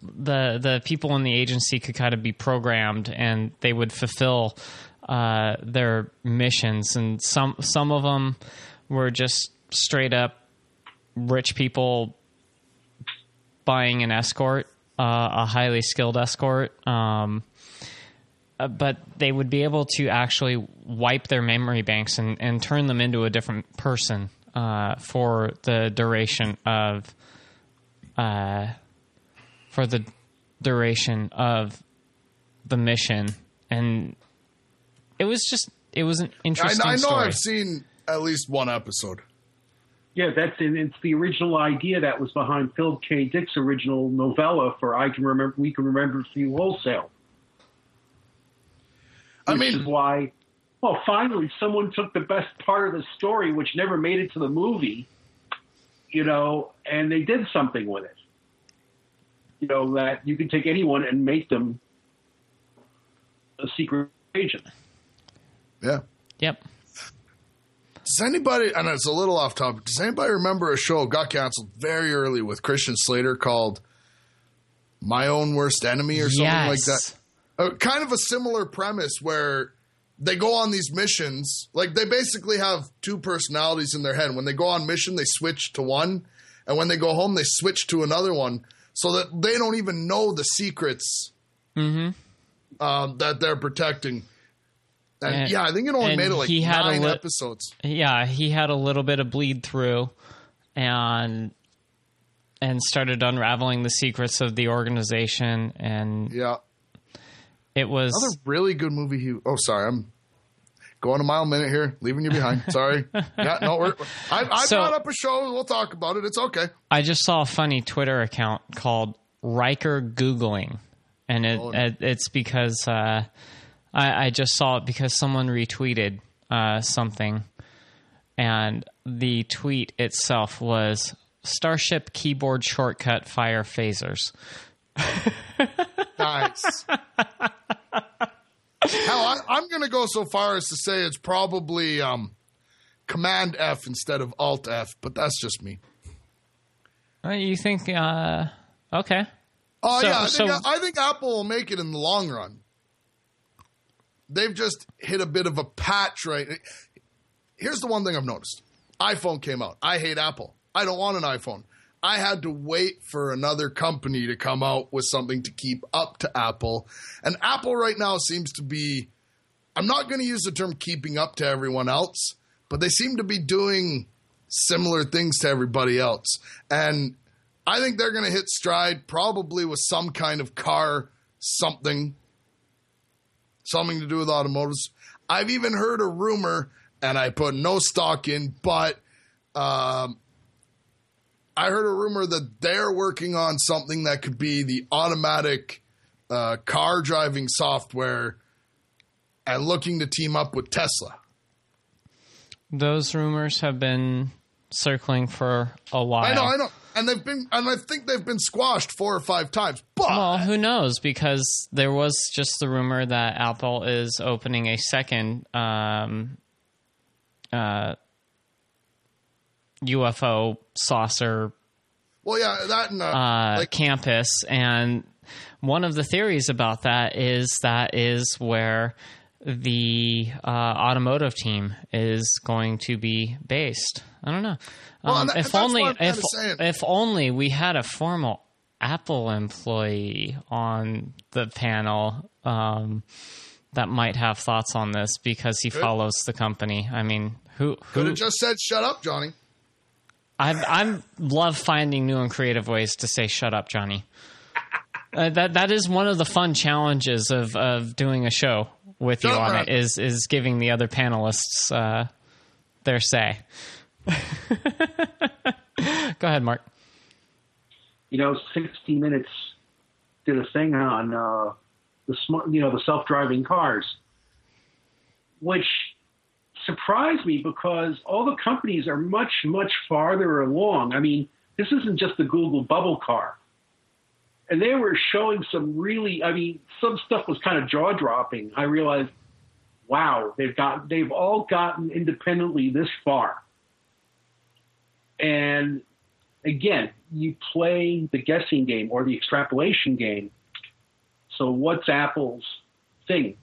the the people in the agency could kind of be programmed, and they would fulfill uh, their missions, and some some of them were just straight up rich people buying an escort, uh, a highly skilled escort. Um, uh, but they would be able to actually wipe their memory banks and, and turn them into a different person uh, for the duration of uh, for the duration of the mission, and it was just it was an I, interesting I know story. I've seen at least one episode. Yeah, that's it. It's the original idea that was behind Phil K. Dick's original novella for I Can Remember, We Can Remember For You Wholesale. I Which mean- is why, well, finally someone took the best part of the story, which never made it to the movie, you know, and they did something with it. You know, that you can take anyone and make them a secret agent. Yeah. Yep. Does anybody, and it's a little off topic, does anybody remember a show got canceled very early with Christian Slater called My Own Worst Enemy or something like that? Uh, kind of a similar premise where they go on these missions. Like they basically have two personalities in their head. When they go on mission, they switch to one, and when they go home, they switch to another one, so that they don't even know the secrets Mm-hmm. um, that they're protecting. And, And- yeah, I think it only made it like he had nine li- episodes. yeah, he had a little bit of bleed through, and and started unraveling the secrets of the organization, and Yeah. It was Another really good movie. He. Oh, sorry, I'm going a mile a minute here, leaving you behind. Sorry. yeah, no, we're, I, I So- brought up a show. We'll talk about it. It's okay. I just saw a funny Twitter account called Riker Googling, and it, Oh. it it's because uh, I, I just saw it because someone retweeted uh, something, and the tweet itself was Starship keyboard shortcut fire phasers. Nice. Hell, I, I'm going to go so far as to say it's probably um, Command F instead of Alt F, but that's just me. Uh, you think? Uh, okay. Oh So- yeah, I think, so- I think Apple will make it in the long run. They've just hit a bit of a patch right. Here's the one thing I've noticed: iPhone came out. I hate Apple. I don't want an iPhone. I had to wait for another company to come out with something to keep up to Apple, and Apple right now seems to be. I'm not going to use the term keeping up to everyone else, but they seem to be doing similar things to everybody else. And I think they're going to hit stride probably with some kind of car something, something to do with automotives. I've even heard a rumor, and I put no stock in, but um, I heard a rumor that they're working on something that could be the automatic uh, car driving software and looking to team up with Tesla. Those rumors have been circling for a while. I know, I know. And they've been, and I think they've been squashed four or five times. But Well, who knows? Because there was just the rumor that Apple is opening a second um, uh, UFO saucer well, yeah, that and uh, uh, like campus, and one of the theories about that is that is where the uh, automotive team is going to be based. I don't know. Well, Um, that- if only if if only we had a formal Apple employee on the panel um, that might have thoughts on this because he follows the company. I mean, who could who have just said, "Shut up, Johnny." I I love finding new and creative ways to say "shut up, Johnny." Uh, that that is one of the fun challenges of of doing a show with you Shut up, on Brad. it is is giving the other panelists uh, their say. Go ahead, Mark. you know, 60 Minutes did a thing on uh, the smart, you know, the self-driving cars, which surprised me because all the companies are much, much farther along. I mean, this isn't just the Google bubble car. And they were showing some really, I mean, some stuff was kind of jaw dropping. I realized, wow, they've got, they've all gotten independently this far. And again, you play the guessing game or the extrapolation game. So what's Apple's thing?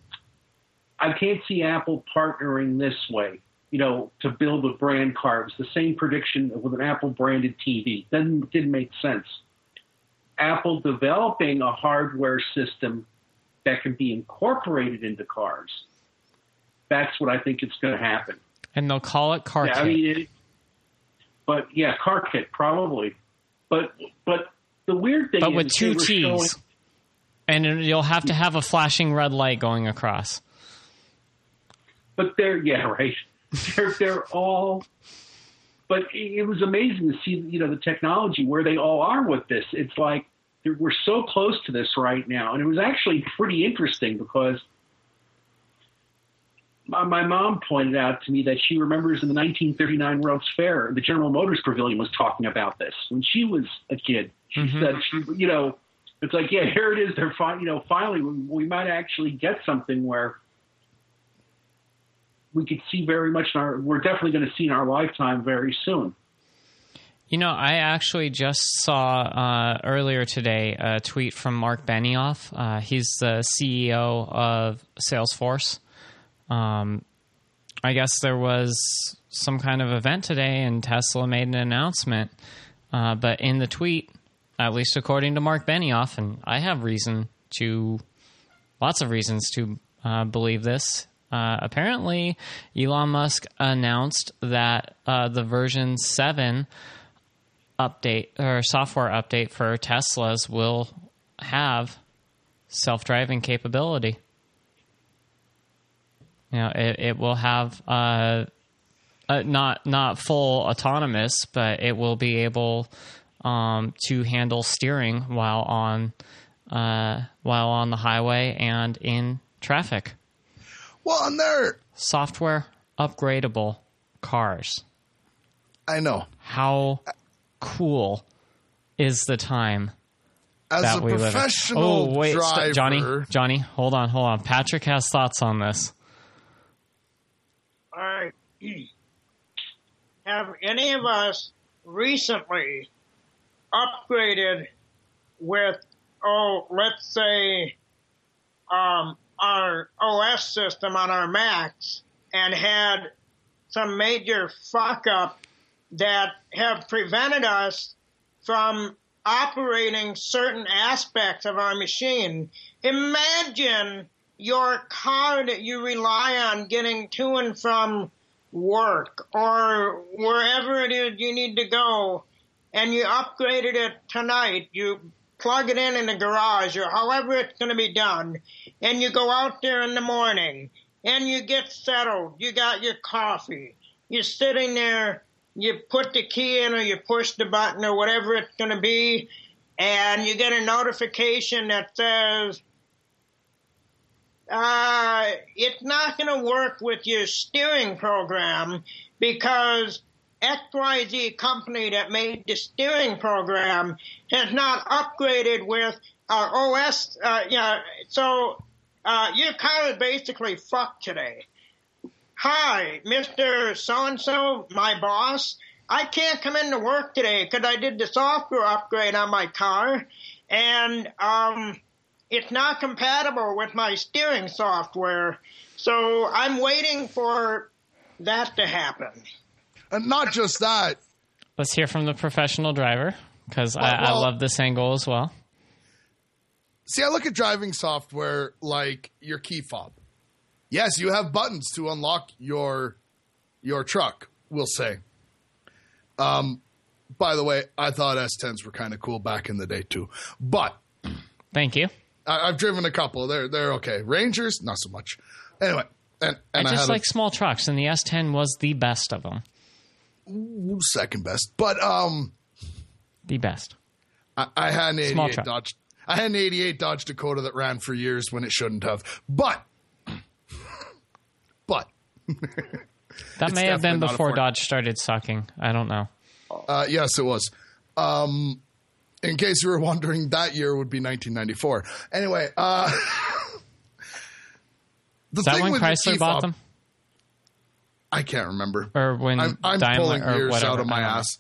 I can't see Apple partnering this way, you know, to build a brand car. It was the same prediction with an Apple branded TV. Then didn't make sense. Apple developing a hardware system that can be incorporated into cars. That's what I think is going to happen. And they'll call it car Yeah, kit. I mean, it, but yeah, car kit probably. But but the weird thing but is with two T's. showing- and you'll have to have a flashing red light going across. But they're yeah right. They're they're all. But it, was amazing to see you know the technology where they all are with this. It's like they're- we're so close to this right now, and it was actually pretty interesting because. My, my mom pointed out to me that she remembers in the 1939 World's Fair, the General Motors Pavilion was talking about this when she was a kid. She mm-hmm. said, she, you know, it's like, yeah, here it is. They're fi- you know, finally, we, we might actually get something where we could see very much in our. We're definitely going to see in our lifetime very soon. You know, I actually just saw uh, earlier today a tweet from Mark Benioff. Uh, he's the CEO of Salesforce. Um, I guess there was some kind of event today, and Tesla made an announcement. Uh, but in the tweet, at least according to Mark Benioff, and I have reason to, lots of reasons to uh, believe this, Uh, apparently, Elon Musk announced that uh, the version 7 update or software update for Teslas will have self driving capability. You know, it, it will have uh, uh, not not full autonomous, but it will be able um, to handle steering while on uh, while on the highway and in traffic. Well, and there, Software upgradable cars. I know. How cool is the time As that a we live in? professional Oh wait, st- driver, Johnny, Johnny, hold on, hold on. Patrick has thoughts on this. All right. Have any of us recently upgraded with, oh, let's say, um, our OS system on our Macs and had some major fuck up that have prevented us from operating certain aspects of our machine. Imagine your car that you rely on getting to and from work or wherever it is you need to go and you upgraded it tonight. You plug it in in the garage or however it's going to be done and you go out there in the morning and you get settled. You got your coffee. You're sitting there. You put the key in or you push the button or whatever it's going to be and you get a notification that says, uh, it's not going to work with your steering program because XYZ company that made the steering program has not upgraded with our OS. Uh, yeah, so uh, your car is basically fucked today. Hi, Mr. So-and-so, my boss. I can't come into work today because I did the software upgrade on my car and, um, it's not compatible with my steering software. So I'm waiting for that to happen. and not just that. Let's hear from the professional driver because I, I well- love this angle as well. See, I look at driving software like your key fob. Yes, you have buttons to unlock your your truck. We'll say. Um, by the way, I thought S10s were kind of cool back in the day too, but Thank you. I, I've driven a couple. They're they're okay. Rangers, not so much. Anyway, and and I I, just had like small trucks, and the S10 was the best of them. second best, but um, The best. I, I had an 88. Dodge. I had an 88 Dodge Dakota that ran for years when it shouldn't have. But, but, That may have been definitely not a before Dodge started sucking. I don't know. uh, yes, it was. Um, in case you were wondering, that year would be 1994. Anyway, uh, the Is that thing when with Chrysler bought them, I can't remember. or when I'm, I'm pulling years out of my I don't know. ass.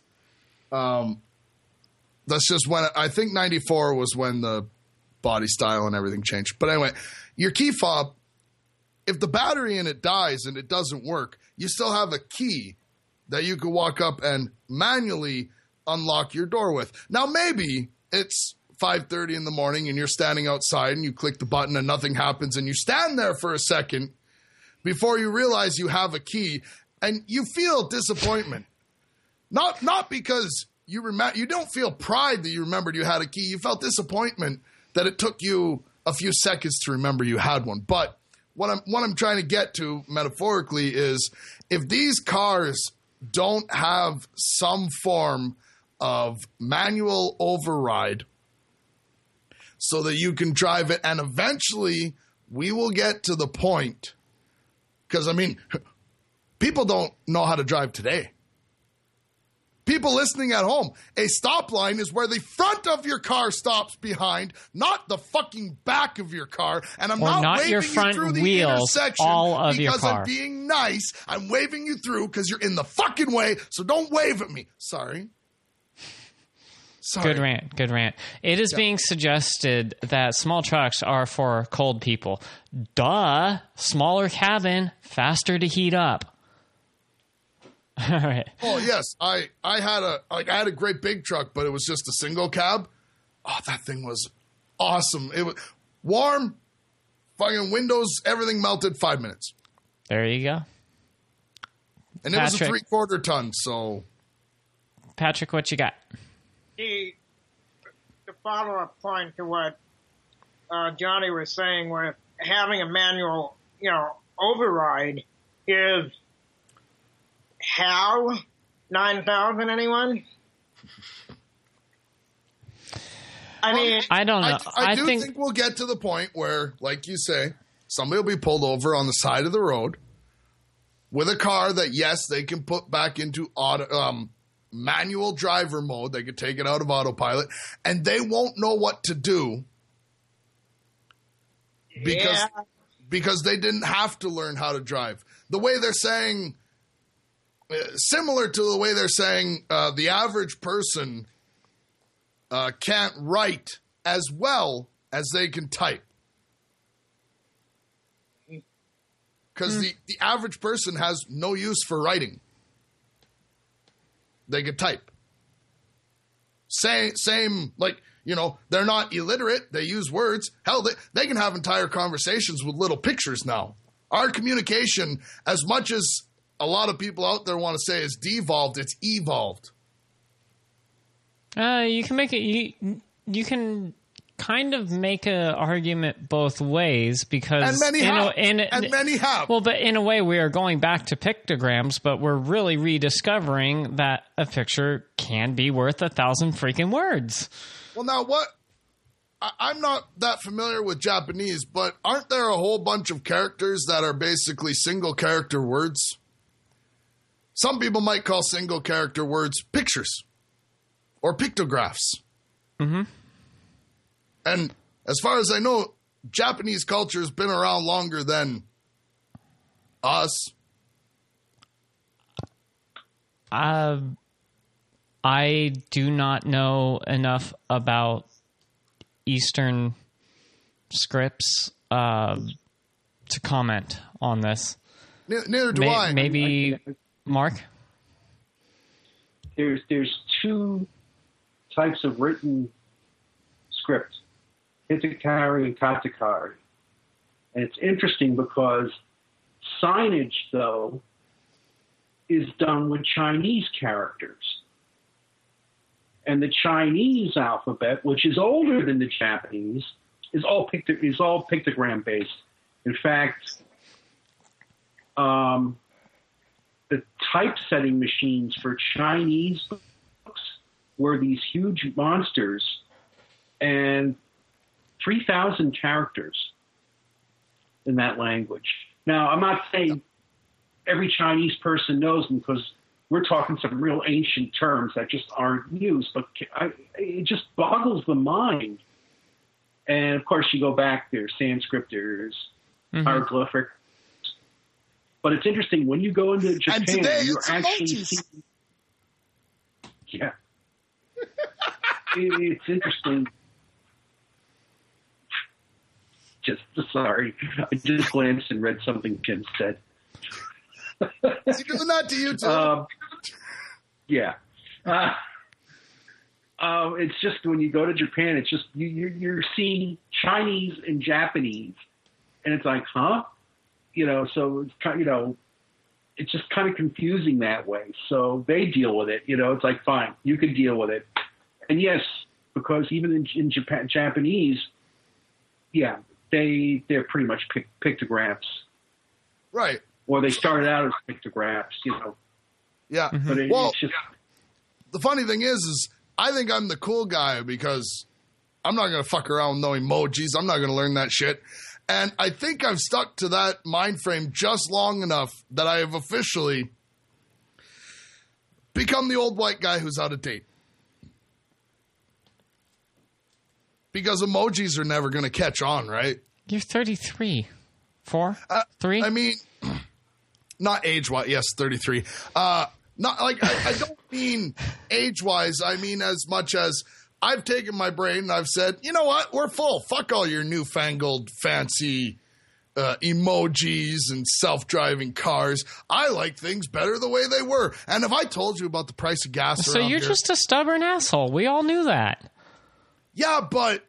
Um, that's just when I think '94 was when the body style and everything changed. But anyway, your key fob, if the battery in it dies and it doesn't work, you still have a key that you could walk up and manually unlock your door with. Now maybe it's 5:30 in the morning and you're standing outside and you click the button and nothing happens and you stand there for a second before you realize you have a key and you feel disappointment. Not not because you remember you don't feel pride that you remembered you had a key. You felt disappointment that it took you a few seconds to remember you had one. But what I'm what I'm trying to get to metaphorically is if these cars don't have some form of manual override so that you can drive it and eventually we will get to the point because I mean people don't know how to drive today. People listening at home, a stop line is where the front of your car stops behind, not the fucking back of your car. And I'm Or not, not waving your you through the intersection all of your because. I'm being nice. I'm waving you through because you're in the fucking way. So don't wave at me. Sorry. Sorry. Good rant. Good rant. It is being suggested that small trucks are for cold people. Duh. Smaller cabin, faster to heat up. All right. Oh yes, I I had a like I had a great big truck, but it was just a single cab. Oh, that thing was awesome. It was warm, fucking windows, everything melted five minutes. There you go. And it was a three quarter ton, so Patrick, what you got? the the follow up point to what uh, Johnny was saying with having a manual, you know, override is HAL nine thousand anyone? I mean, I don't know. I, I, do think, think, we'll get to the point where, like you say, somebody will be pulled over on the side of the road with a car that, yes, they can put back into auto, um, manual driver mode. They could take it out of autopilot, and they won't know what to do because yeah, because they didn't have to learn how to drive. The way they're saying, similar to the way they're saying, uh, the average person uh, can't write as well as they can type. Because the, the average person has no use for writing. They could type. Same, same, like, you know, they're not illiterate. They use words. Hell, they, they can have entire conversations with little pictures now. Our communication, as much as a lot of people out there want to say is devolved, it's evolved. Uh, you can make it. You you can kind of make an argument both ways because And many have. A, in, and many have. Well, but in a way, we are going back to pictograms, but we're really rediscovering that a picture can be worth a thousand freaking words. Well, now what? I, I'm not that familiar with Japanese, but aren't there a whole bunch of characters that are basically single character words? Some people might call single character words pictures or pictographs. Mm-hmm. And as far as I know, Japanese culture has been around longer than us. Uh, I do not know enough about Eastern scripts uh, to comment on this. Ne- Neither do May- I. maybe Mark. there's there's two types of written script, Hitakari and Katakari. And it's interesting because signage, though, is done with Chinese characters. And the Chinese alphabet, which is older than the Japanese, is all picto- is all pictogram based. In fact, um, the typesetting machines for Chinese books were these huge monsters and 3,000 characters in that language. Now, I'm not saying every Chinese person knows them because we're talking some real ancient terms that just aren't used, but I, it just boggles the mind. And of course, you go back there, Sanskrit, there's mm-hmm. hieroglyphic. But it's interesting when you go into Japan, And today you're it's actually seeing. Yeah. It- it's interesting. Just sorry, I just glanced and read something Jim said. Is he doing that to you too? Um, yeah. Uh, um, it's just when you go to Japan, it's just you, you're, you're seeing Chinese and Japanese, and it's like, huh? You know, so it's kind, you know, it's just kind of confusing that way. So they deal with it. You know, it's like, fine, you can deal with it. And yes, because even in, in Japan, Japanese, yeah, they they're pretty much pic- pictographs, right. or they started out as pictographs. You know, Yeah. but mm-hmm. it, Well, it's just the funny thing is, is I think I'm the cool guy because I'm not going to fuck around with no emojis. I'm not going to learn that shit. And I think I've stuck to that mind frame just long enough that I have officially become the old white guy who's out of date. Because emojis are never going to catch on, right? You're 33. Four? Uh, Three? I mean, not age wise. Yes, 33. Uh, not like I, I don't mean age wise. I mean as much as I've taken my brain and I've said, you know what, we're full. Fuck all your newfangled fancy uh, emojis and self driving cars. I like things better the way they were. And if I told you about the price of gas, so you're here- just a stubborn asshole. We all knew that. yeah, but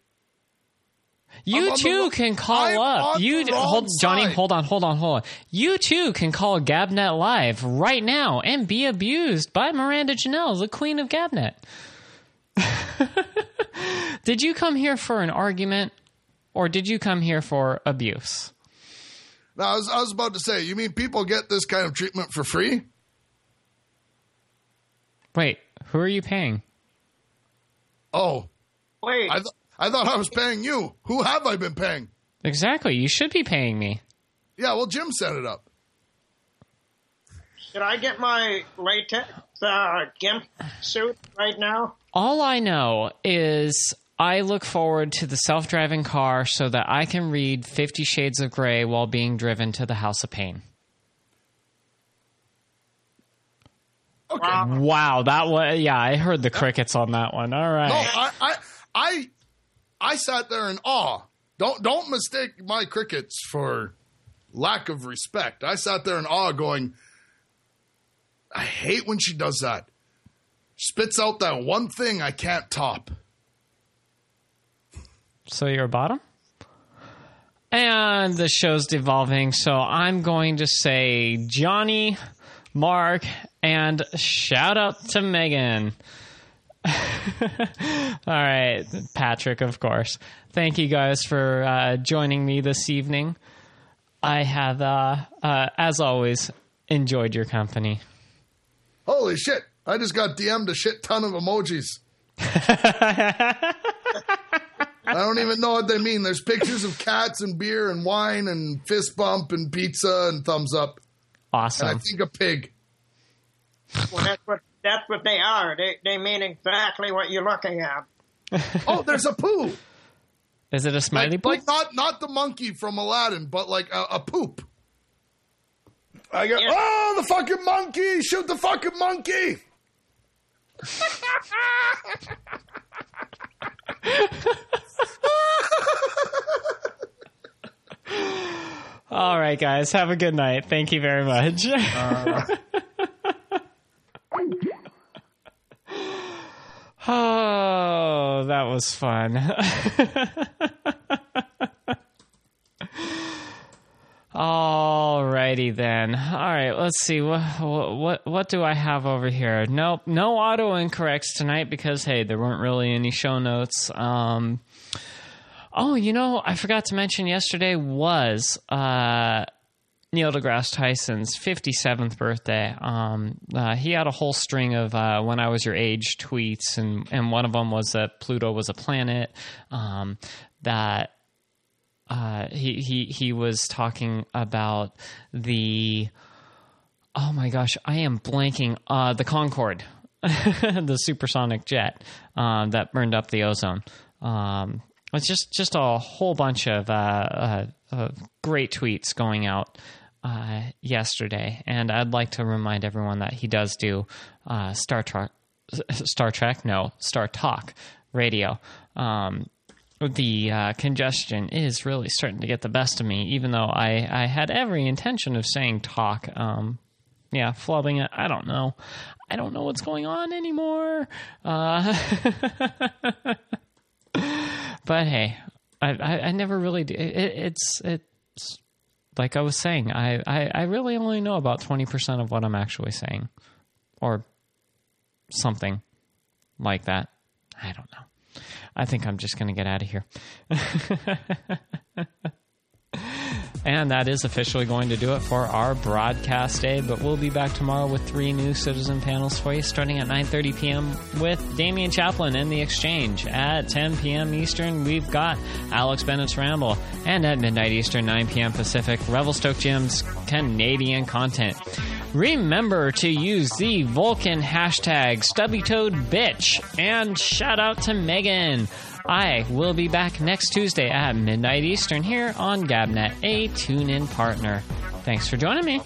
You I'm on the too can call I'm up. You hold Johnny, hold on, hold on, hold on. You too can call Gabnet Live right now and be abused by Miranda Janelle, the queen of Gabnet. did you come here for an argument or did you come here for abuse? No, I was, I was about to say, you mean people get this kind of treatment for free? Wait, who are you paying? Oh, Wait, I, th- I thought I was paying you. Who have I been paying? Exactly. You should be paying me. Yeah, well, Jim set it up. should I get my latex uh, gimp suit right now? All I know is I look forward to the self driving car so that I can read Fifty Shades of Grey while being driven to the House of Pain. Okay. Wow. Wow, that was yeah. I heard the crickets on that one. All right. No, I, I, I, I sat there in awe. Don't, don't mistake my crickets for lack of respect. I sat there in awe, going, I hate when she does that. Spits out that one thing I can't top. So you're a bottom. And the show's devolving, so I'm going to say Johnny, Mark, and shout out to Megan. All right, Patrick, of course. Thank you guys for uh, joining me this evening. I have, uh, uh, as always, enjoyed your company. Holy shit! I just got DM'd a shit ton of emojis. I don't even know what they mean. There's pictures of cats and beer and wine and fist bump and pizza and thumbs up. And I think a pig. Well, that's what that's what they are. They they mean exactly what you're looking at. Oh, there's a poo. Is it a smiley Like, poop? like not not the monkey from Aladdin, but like a, a poop. I go, Yeah. oh, the fucking monkey! Shoot the fucking monkey! All right, guys. Have a good night. Thank you very much. Uh, oh, that was fun. Alrighty then. All right, let's see what what what do I have over here? Nope, no auto incorrects tonight because hey, there weren't really any show notes. Um, Oh, you know, I forgot to mention yesterday was uh, Neil deGrasse Tyson's 57th birthday. Um, uh, he had a whole string of uh, when I was your age tweets, and, and one of them was that Pluto was a planet. Um, that uh, he, he, he was talking about the. Oh my gosh, I am blanking. Uh, the Concorde, the supersonic jet um, that burned up the ozone. Um, it's just just a whole bunch of uh, uh, uh, great tweets going out yesterday, and I'd like to remind everyone that he does do Star Trek, Star Trek, no, Star Talk radio. Um, the uh, congestion is really starting to get the best of me, even though I, I had every intention of saying talk. Um, yeah, flubbing it. I don't know. I don't know what's going on anymore. Uh, but hey, I, I, I never really do. It, it's it's like I was saying. I, I, I really only know about twenty percent of what I'm actually saying, or something like that. I don't know. I think I'm just going to get out of here. And that is officially going to do it for our broadcast day. But we'll be back tomorrow with three new citizen panels for you, starting at 9:30 p.m. with Damian Chaplin and the Exchange. At 10 p.m. Eastern, we've got Alex Bennett's Ramble, and at midnight Eastern, 9 p.m. Pacific, Revelstoke Jim's Canadian content. Remember to use the Vulcan hashtag StubbyToadBitch, and shout out to Megan. I will be back next Tuesday at midnight Eastern here on Gabnet, a TuneIn partner. Thanks for joining me.